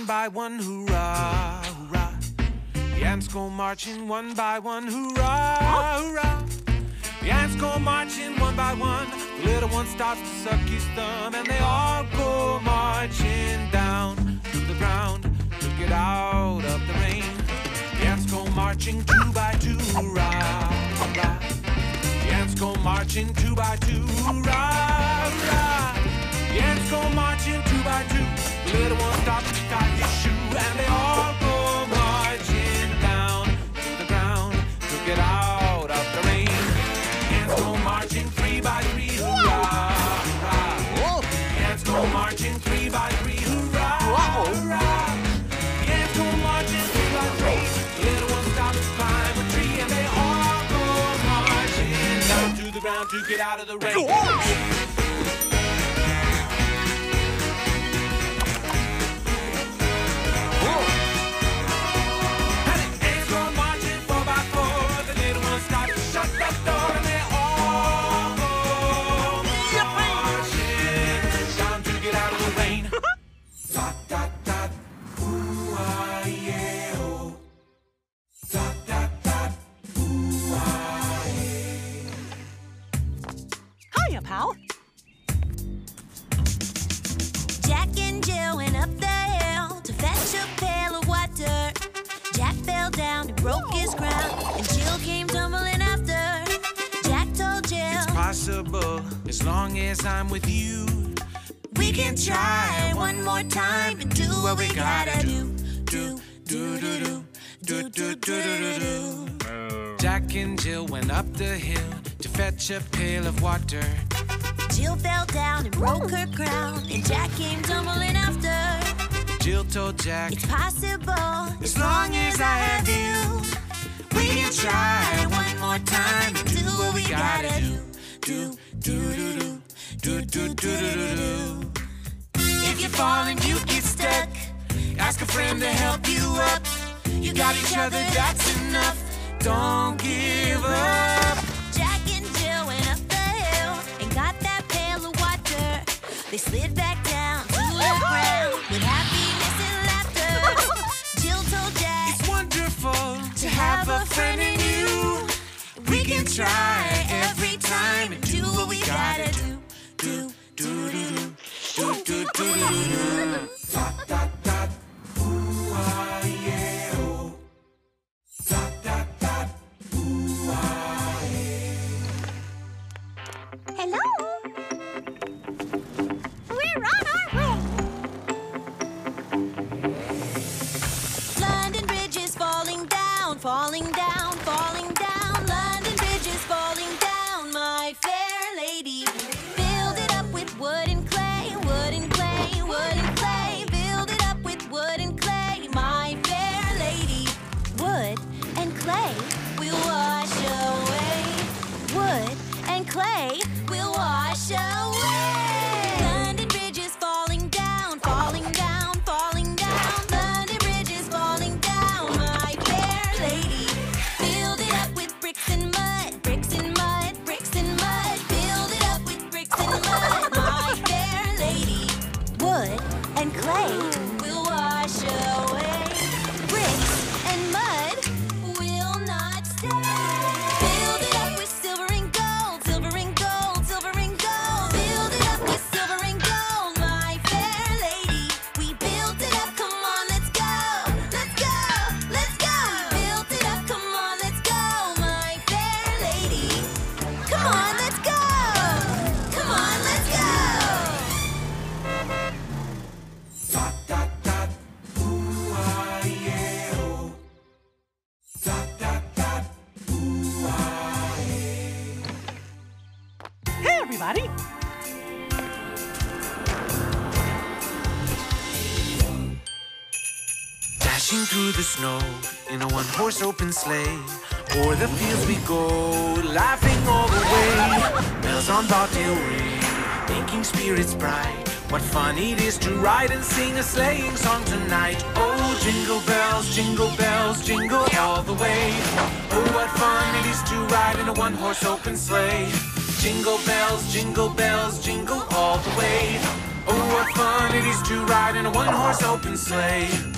one by one, hoorah, hoorah. The ants go marching one by one, hoorah, hoorah. The ants go marching one by one. The little one starts to suck his thumb, and they all go marching down to the ground to get out of the rain. The ants go marching two by two, hoorah, hoorah. The ants go marching two by get out of the rain. friend to help you up. You got each other, that's enough. Don't give up. Jack and Jill went up the hill and got that pail of water. They slid back down to the ground with happiness and laughter. Jill told Jack, It's wonderful to have a friend in you. We can try every time and do what we gotta do. Do, do, do, do, do, do, do, do. do. thinking spirits bright. What fun it is to ride and sing a sleighing song tonight. Oh, jingle bells, jingle bells, jingle all the way. Oh, what fun it is to ride in a one horse open sleigh. Jingle bells, jingle bells, jingle all the way. Oh, what fun it is to ride in a one horse open sleigh.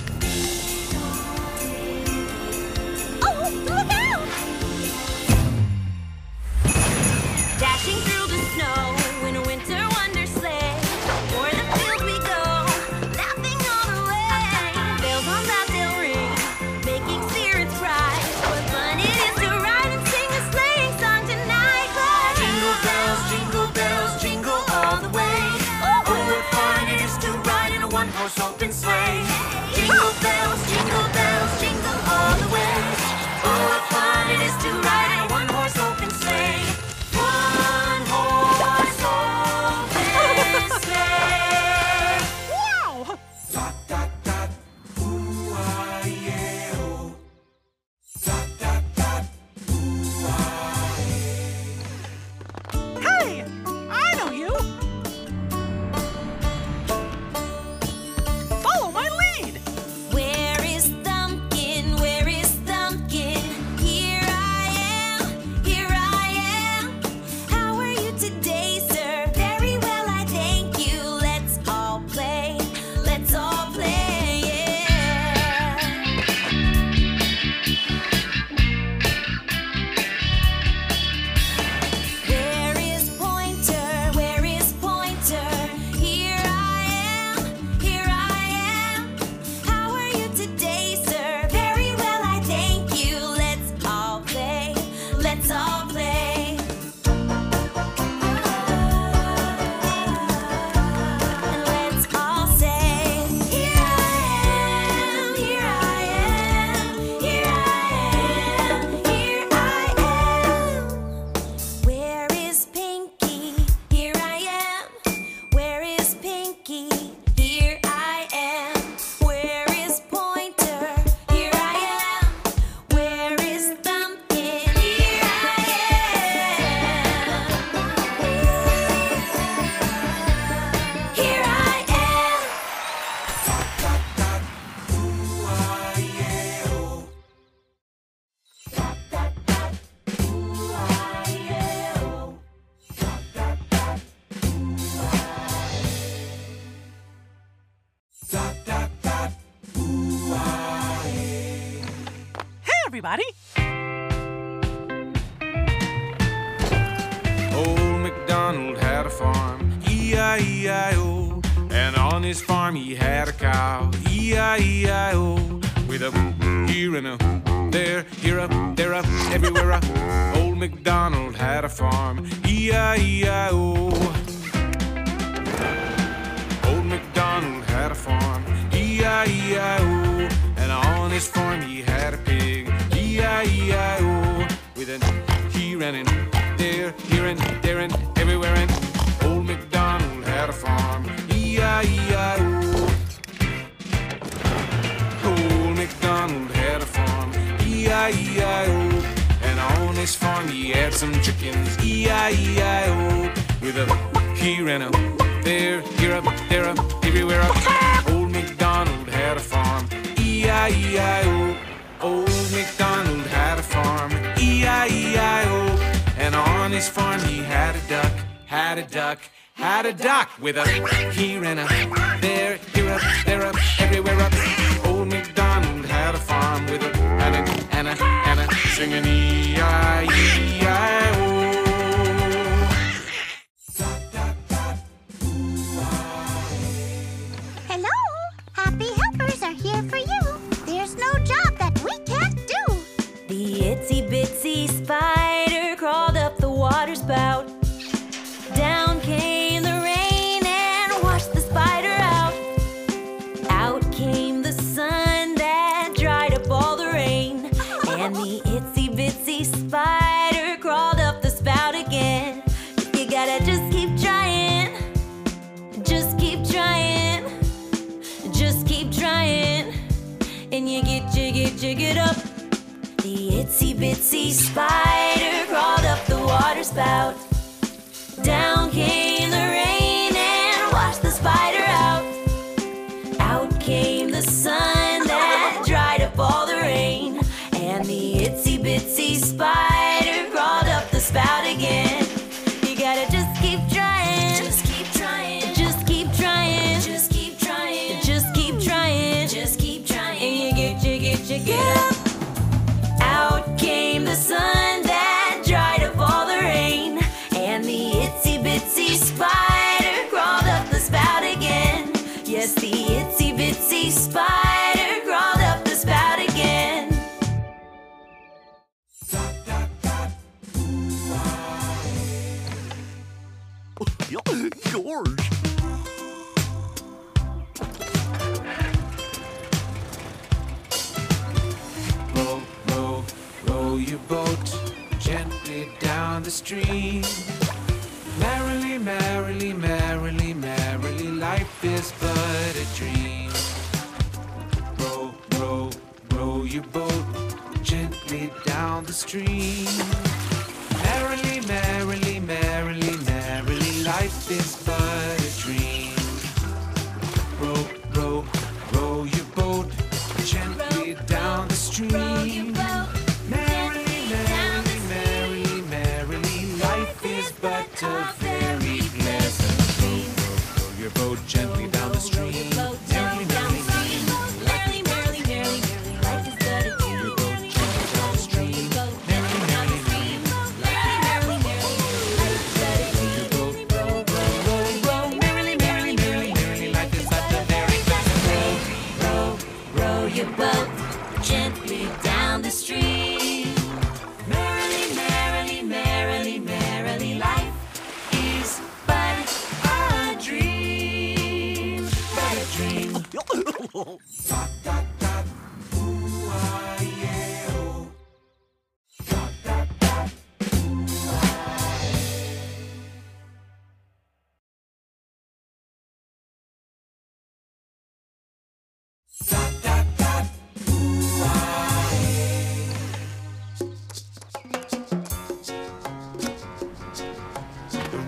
The stream.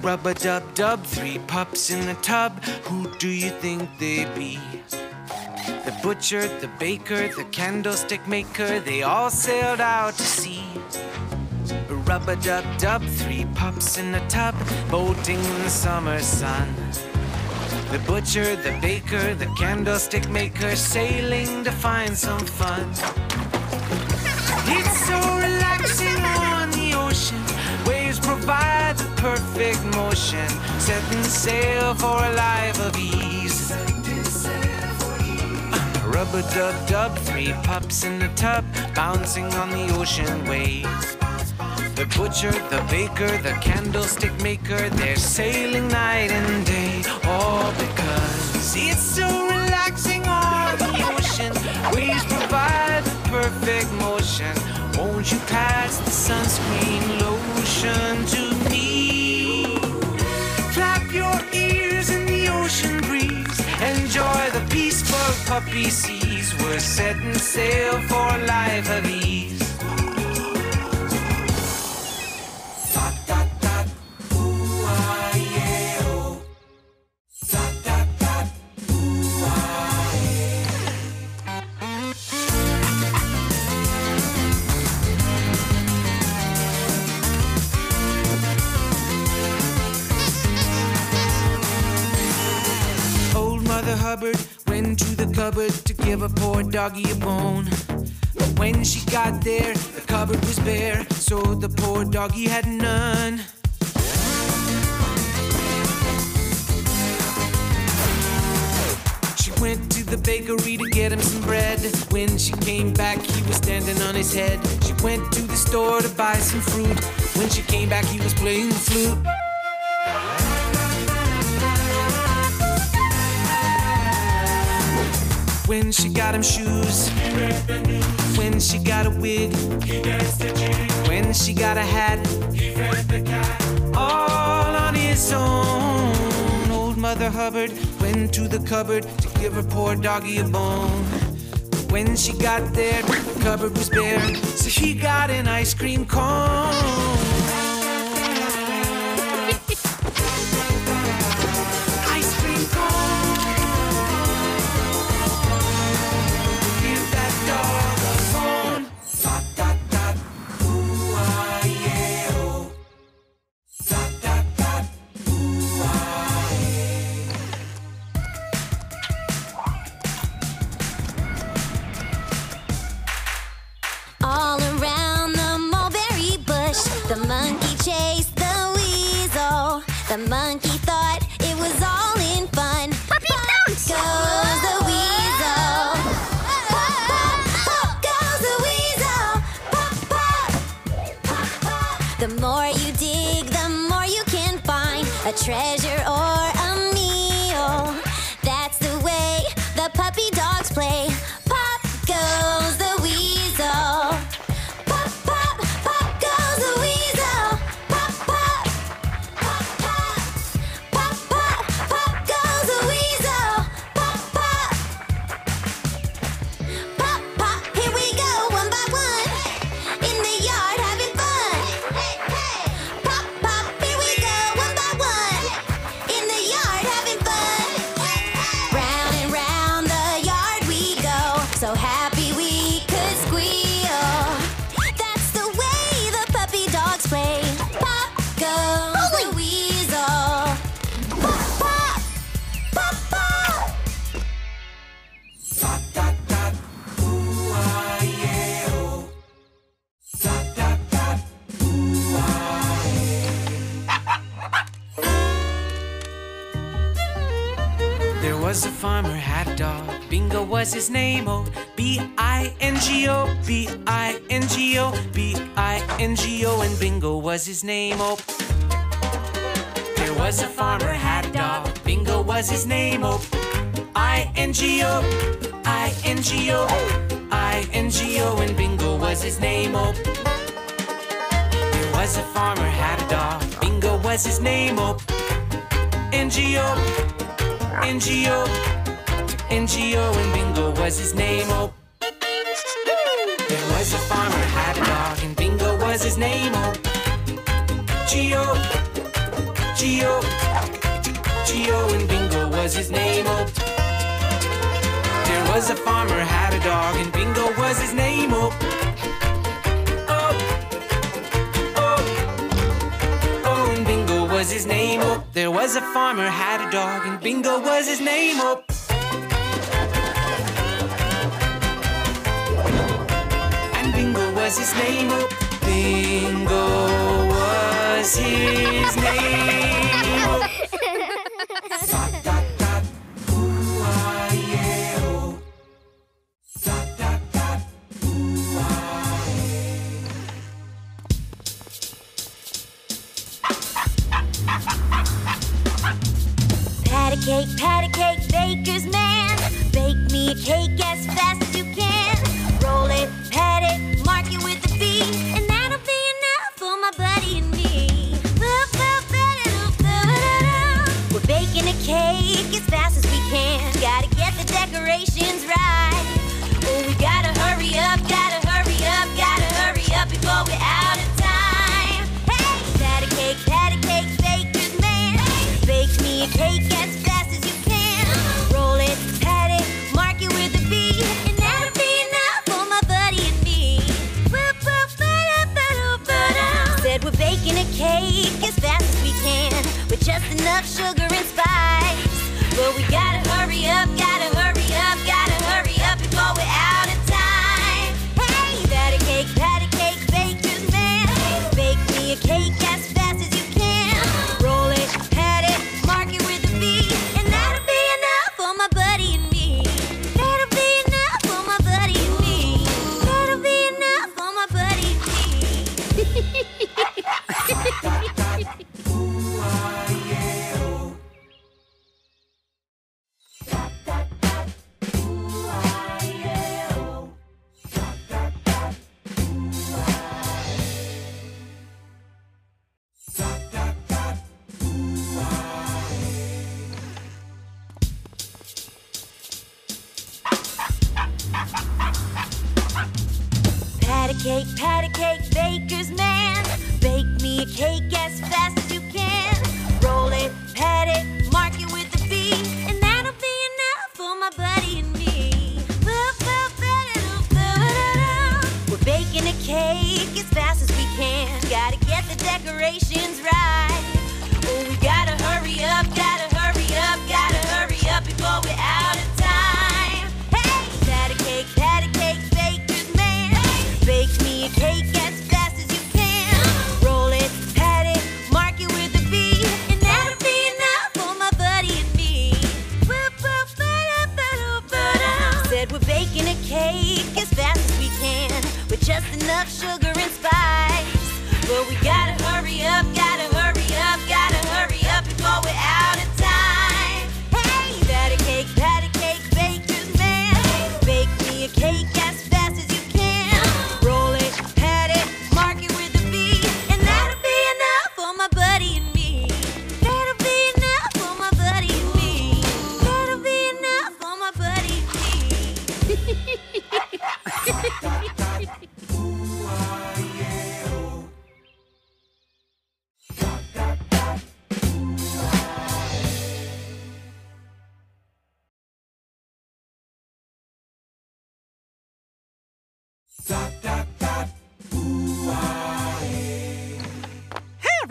Rubber dub dub, three pups in a tub. Who do you think they be? The butcher, the baker, the candlestick maker, they all sailed out to sea. Rub a dub dub, three pups in a tub, boating in the summer sun. The butcher, the baker, the candlestick maker, sailing to find some fun. It's so relaxing. Provide the perfect motion. Setting sail for a life of ease. Rubber dub dub, three pups in the tub, bouncing on the ocean waves. The butcher, the baker, the candlestick maker, they're sailing night and day. All because it's so relaxing on the ocean. Waves provide the perfect motion. Won't you pass the sunscreen lotion to me? Flap your ears in the ocean breeze. Enjoy the peaceful puppy seas. We're setting sail for a life of ease. Hubbard went to the cupboard to give a poor doggy a bone. But when she got there, the cupboard was bare, so the poor doggy had none. She went to the bakery to get him some bread. When she came back, he was standing on his head. She went to the store to buy some fruit. When she came back, he was playing the flute. When she got him shoes, when she got a wig, when she got a hat, all on his own. Old Mother Hubbard went to the cupboard to give her poor doggy a bone. When she got there, the cupboard was bare, so he got an ice cream cone. Treasure was a farmer, had a dog. Bingo was his name, oh. B I N G O, B I N G O, B I N G O, and Bingo was his name, oh. There was a farmer, had a dog. Bingo was his name, oh. I N G O, I N G O, I N G O, and Bingo was his name, oh. There was a farmer, had a dog. Bingo was his name, oh. N G O, N G O, N G O, and Bingo was his name, oh. There was a farmer, had a dog, and Bingo was his name, oh. G O, G O, G O, and Bingo was his name, oh. There was a farmer, had a dog, and Bingo was his name. Oh, his name, oh. There was a farmer, had a dog, and Bingo was his name, oh. And Bingo was his name, oh. Bingo was his name, cake, pat a cake, baker's man. Bake me a cake as fast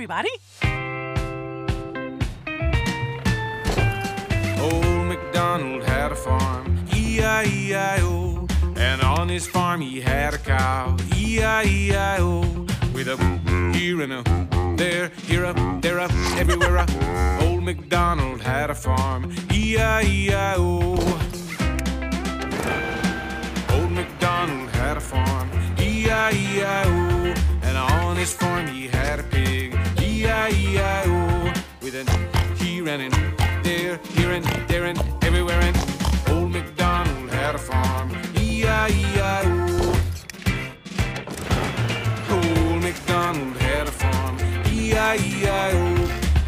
everybody. Old MacDonald had a farm, E-I-E-I-O. And on his farm he had a cow, E-I-E-I-O. With a here and a there, here a, there a, everywhere a. Old MacDonald had a farm, E-I-E-I-O. Old MacDonald had a farm, E-I-E-I-O. And on his farm he had a pig, E-I-E-I-O. With an here and an there, here and there and everywhere and Old MacDonald had a farm, E-I-E-I-O. Old MacDonald had a farm, E-I-E-I-O.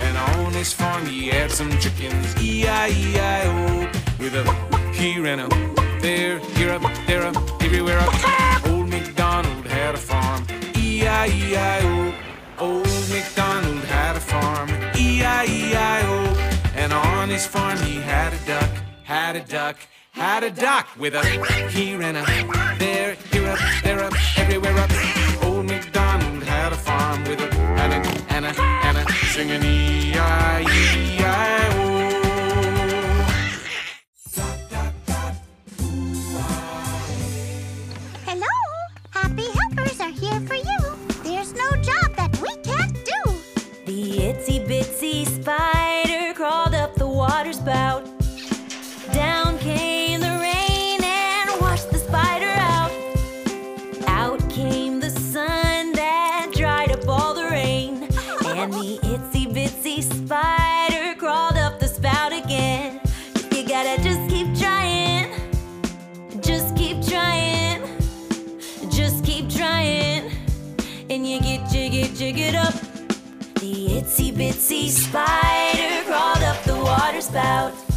And on his farm he had some chickens, E-I-E-I-O. With a here and a there, here up, there up, everywhere up. Old MacDonald had a farm, E-I-E-I-O. Old MacDonald had a farm, E-I-E-I-O. And on his farm he had a duck, had a duck, had a duck with a here and a there, here up, there up, everywhere up. Old MacDonald had a farm with a and a and a and a singing E-I-E-I-O. Bitsy spider crawled up the water spout.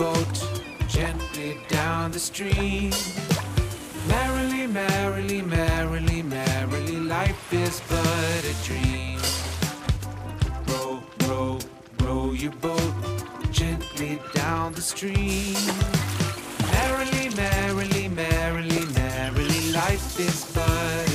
Boat gently down the stream. Merrily, merrily, merrily, merrily, life is but a dream. Row, row, row your boat gently down the stream. Merrily, merrily, merrily, merrily, life is but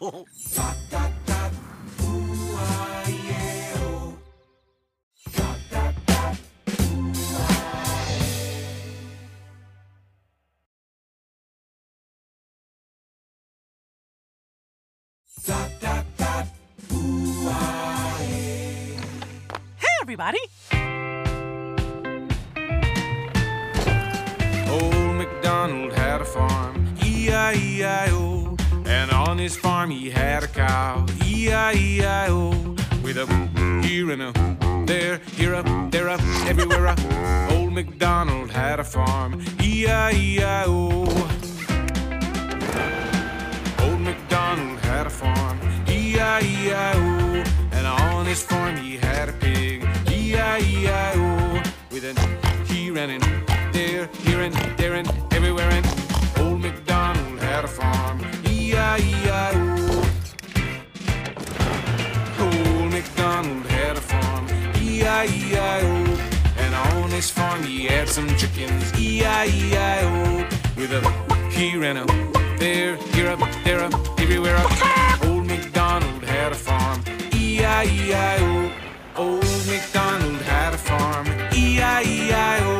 Hey, everybody. His farm he had a cow, E-I-E-I-O. With a here and a there, here up, there up, everywhere. Old MacDonald had a farm, E-I-E-I-O. Old MacDonald had a farm, E-I-E-I-O. And on his farm he had a pig, E-I-E-I-O. With an here and an there, here and there and E-I-E-I-O. And on his farm he had some chickens, E-I-E-I-O. With a here and a there, here up, there up, everywhere up. Old MacDonald had a farm, E-I-E-I-O. Old MacDonald had a farm, E-I-E-I-O.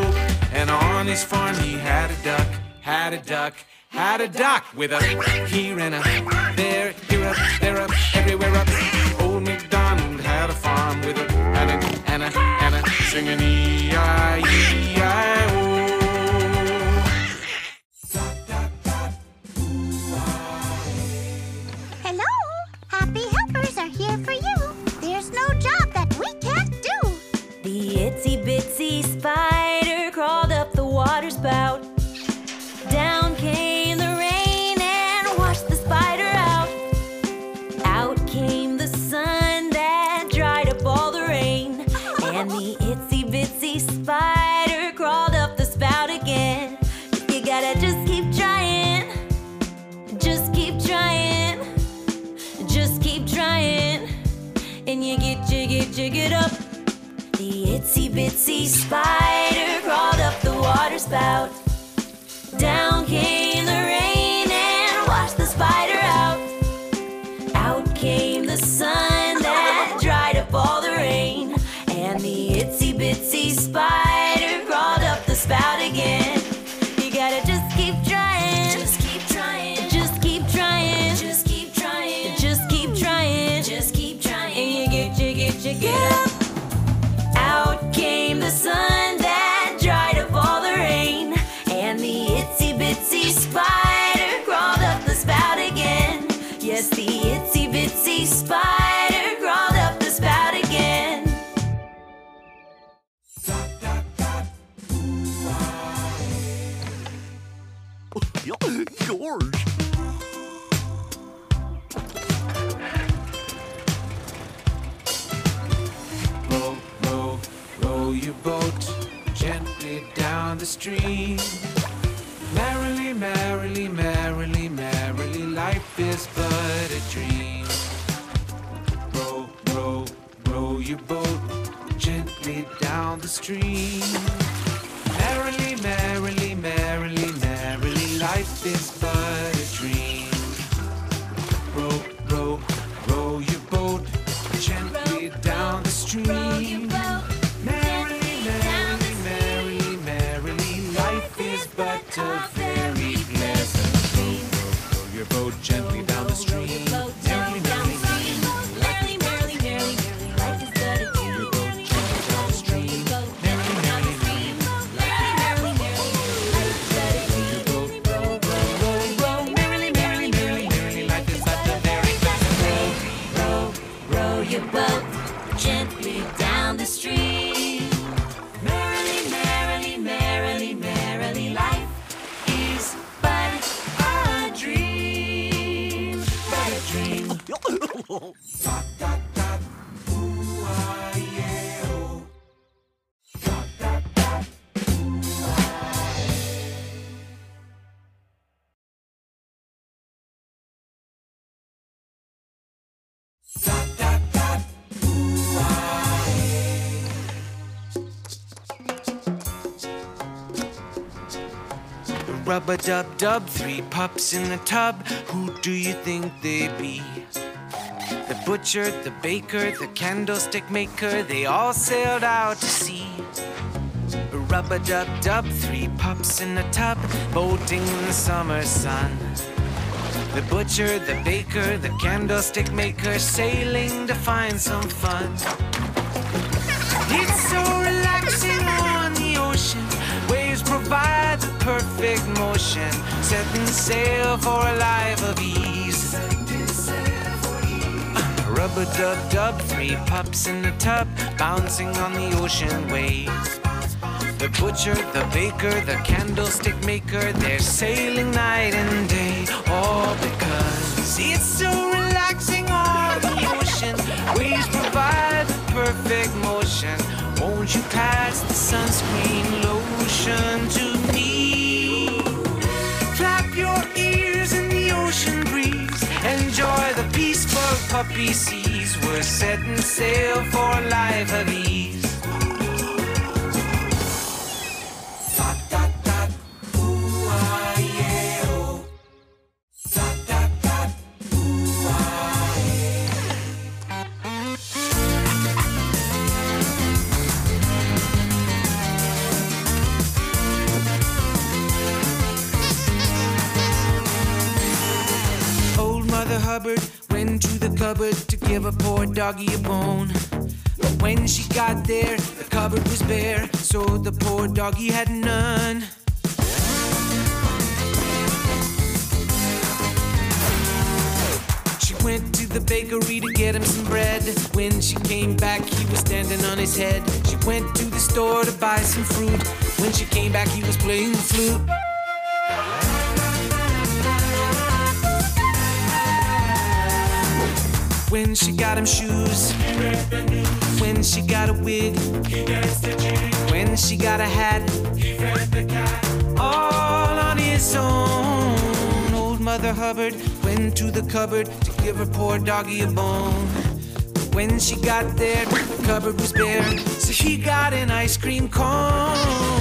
And on his farm he had a duck, had a duck, had a duck with a here and a there, here up, there up, everywhere up. Old MacDonald had a farm with a and a and a and a singing E-I-E-I-O. Hello? Happy helpers are here for you. There's no job that we can't do. The itsy bitsy spider crawled up the water spout. Spider crawled up the water spout. Down came boat gently down the stream. Merrily, merrily, merrily, merrily, life is but a dream. Row, row, row your boat gently down the stream. Merrily, merrily, merrily, merrily, life is but a dream. Row, row, row your boat gently down the stream. Gently down the stream. Rub a dub dub, three pups in the tub. Who do you think they be? The butcher, the baker, the candlestick maker, they all sailed out to sea. Rub a dub dub, three pups in a tub, boating in the summer sun. The butcher, the baker, the candlestick maker, sailing to find some fun. It's so relaxing on the ocean. Waves provide the perfect motion. Setting sail for a life of ease. Rubber dub dub, three pups in the tub, bouncing on the ocean waves. The butcher, the baker, the candlestick maker, they're sailing night and day. All because it's so relaxing on the ocean. Waves provide the perfect motion. Won't you pass the sunscreen lotion to Enjoy the peaceful puppy seas. We're setting sail for a life of ease. Hubbard went to the cupboard to give a poor doggy a bone. But when she got there, the cupboard was bare, so the poor doggy had none. She went to the bakery to get him some bread. When she came back, he was standing on his head. She went to the store to buy some fruit. When she came back, he was playing the flute. When she got him shoes, when she got a wig, when she got a hat, all on his own. Old Mother Hubbard went to the cupboard to give her poor doggy a bone. When she got there, the cupboard was bare, so he got an ice cream cone.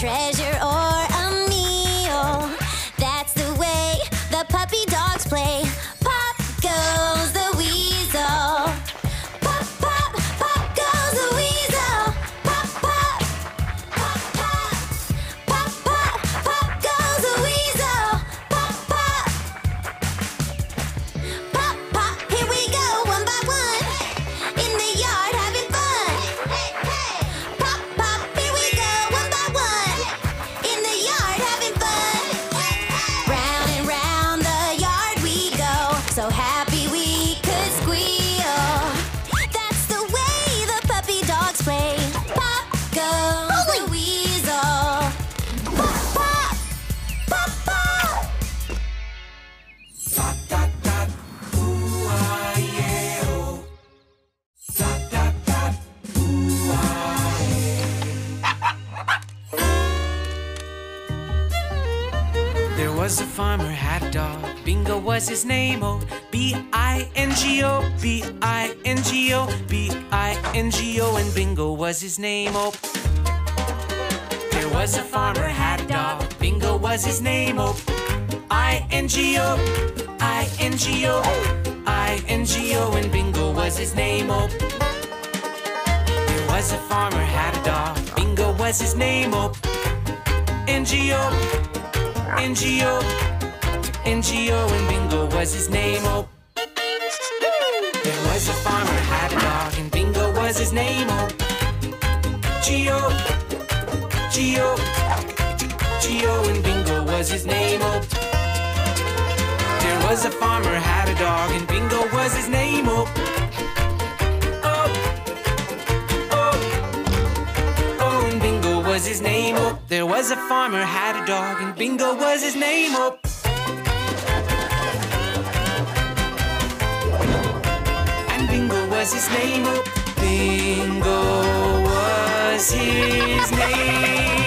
Find N G O, N G O, N G O, and Bingo was his name. Oh. There was a farmer had a dog, and Bingo was his name. Oh. G O, G O, G O, and Bingo was his name. Oh. There was a farmer had a dog, and Bingo was his name. Oh, There was a farmer had a dog, and Bingo was his name. Oh. And Bingo was his name. Oh. Bingo was his name.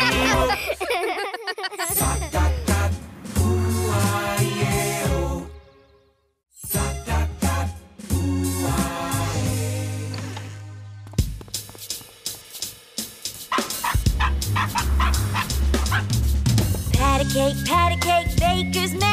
Cake, pat a cake, baker's man.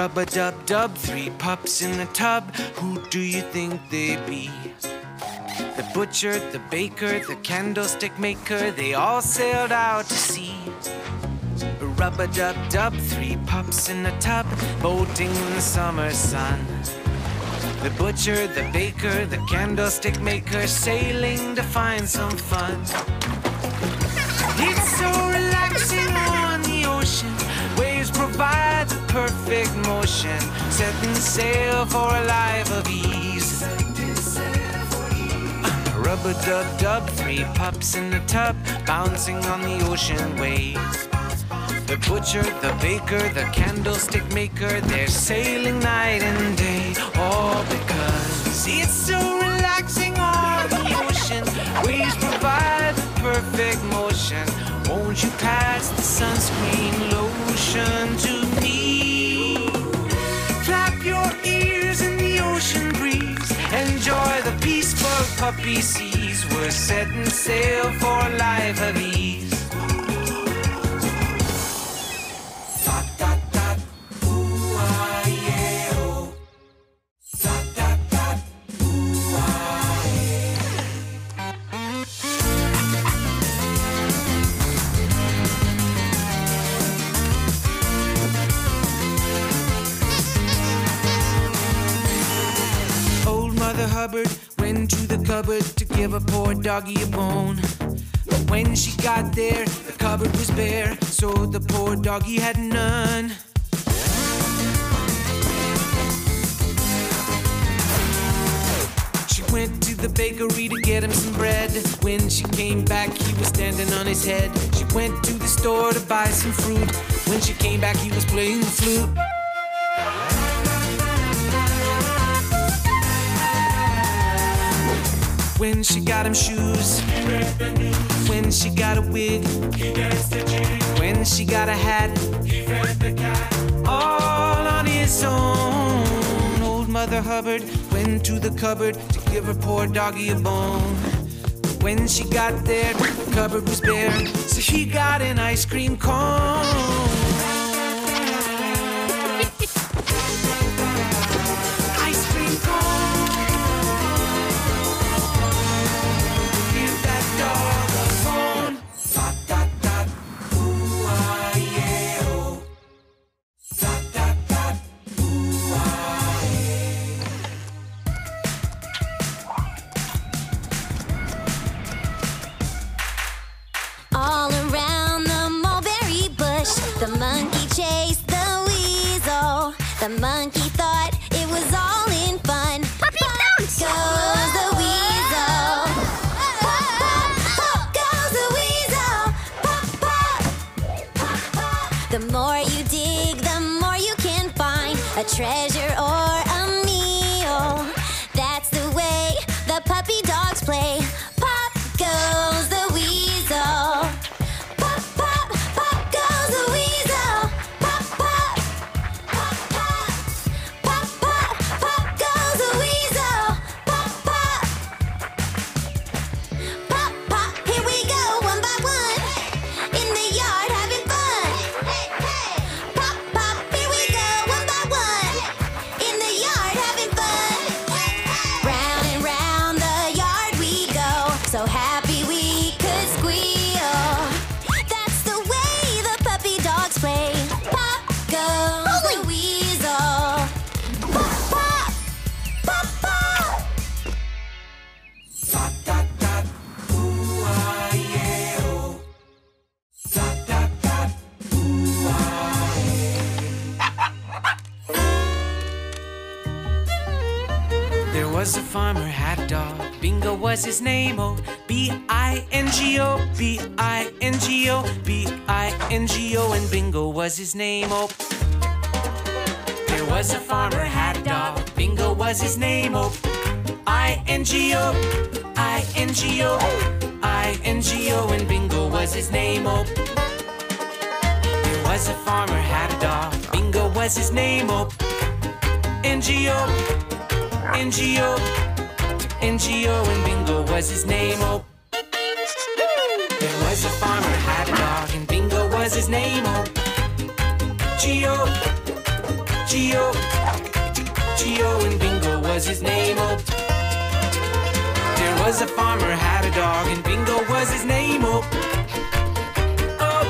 Rub a dub dub, three pups in a tub. Who do you think they be? The butcher, the baker, the candlestick maker, they all sailed out to sea. Rub a dub dub, three pups in a tub, boating in the summer sun. The butcher, the baker, the candlestick maker, sailing to find some fun. It's so relaxing perfect motion. Setting sail for a life of ease. Rubber dub dub, three pups in a tub, bouncing on the ocean waves. The butcher, the baker, the candlestick maker, they're sailing night and day. All because it's so relaxing on the ocean. Waves provide the perfect motion. Won't you pass the sunscreen lotion to me? Ocean breeze. Enjoy the peaceful puppy seas. We're setting sail for a life of ease. Cupboard to give a poor doggy a bone. But when she got there, the cupboard was bare, so the poor doggy had none. She went to the bakery to get him some bread. When she came back, he was standing on his head. She went to the store to buy some fruit. When she came back, he was playing the flute. When she got him shoes, when she got a wig, when she got a hat, all on his own. Old Mother Hubbard went to the cupboard to give her poor doggy a bone. When she got there, the cupboard was bare, so he got an ice cream cone. says his name, oh, B I N G O, B I N G O, B I N G O, and Bingo was his name, oh. There was a farmer had a dog, Bingo was his name, oh. I N G O, I N G O, I N G O, and Bingo was his name, oh. There was a farmer had a dog, Bingo was his name, oh. N G O, N G O. And was his name, oh. There was a farmer had a dog, and Bingo was his name, oh. Geo, Geo, Geo, and Bingo was his name, oh. There was a farmer had a dog, and Bingo was his name, oh. oh.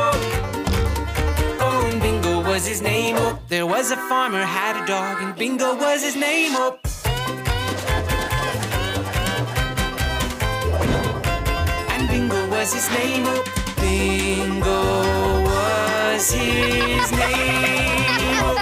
oh. oh was his name up. There was a farmer had a dog, and Bingo was his name up. was his name. Oh, Bingo was his name. Oh.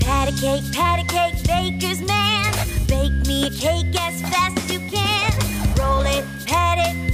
Pat a cake, patty cake, baker's man. Bake me a cake as fast as you can. Roll it, pat it,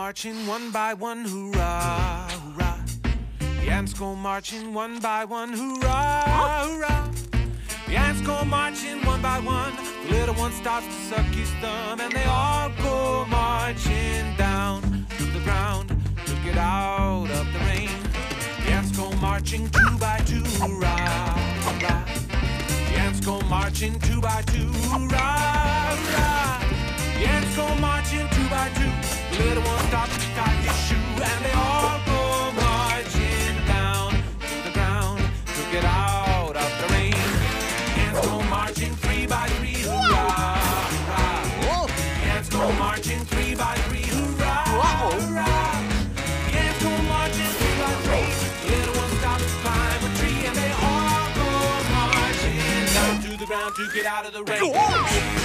marching one by one, hoorah, hoorah. The ants go marching one by one, hoorah, hoorah. The ants go marching one by one. The little one starts to suck his thumb, and they all go marching down to the ground to get out of the rain. The ants go marching two by two, hoorah, hoorah. The ants go marching two by two, hoorah, hoorah. The ants go marching two by two. Little one stops to his shoe, and they all go marching down to the ground to get out of the rain. Three by three, ants go marching three by three, ants go marching three by three. Little climb a tree, and they all go marching down to the ground to get out of the rain. And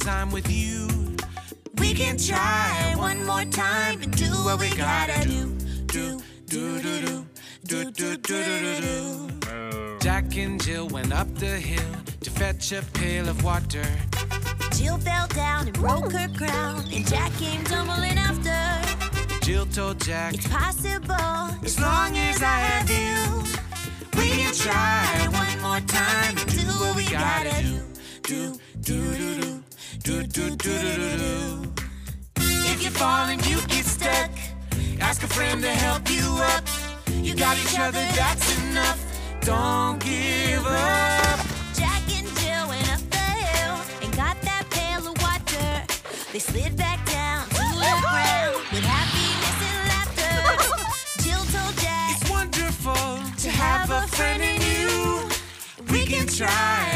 as I'm with you. We can try one more time and do what we gotta do. Do, do, do, do, do, do, do, do, do, do. Jack and Jill went up the hill to fetch a pail of water. Jill fell down and broke her crown, and Jack came tumbling after. Jill told Jack, It's possible as long as I have you, we can try one more time and do what we gotta do. Do, do, do, do, do do do do do do. If you fall and you get stuck. Ask a friend to help you up. You got each other, that's enough. Don't give up. Jack and Jill went up the hill and got that pail of water. They slid back down to the ground with happiness and laughter. Jill told Jack, It's wonderful to have a friend in you. We can try.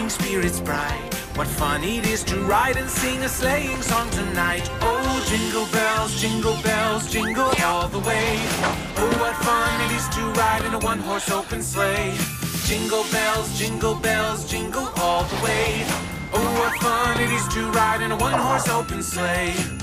making spirits bright. What fun it is to ride and sing a sleighing song tonight. Oh, jingle bells, jingle bells, jingle all the way. Oh, what fun it is to ride in a one horse open sleigh. Jingle bells, jingle bells, jingle all the way. Oh, what fun it is to ride in a one horse open sleigh.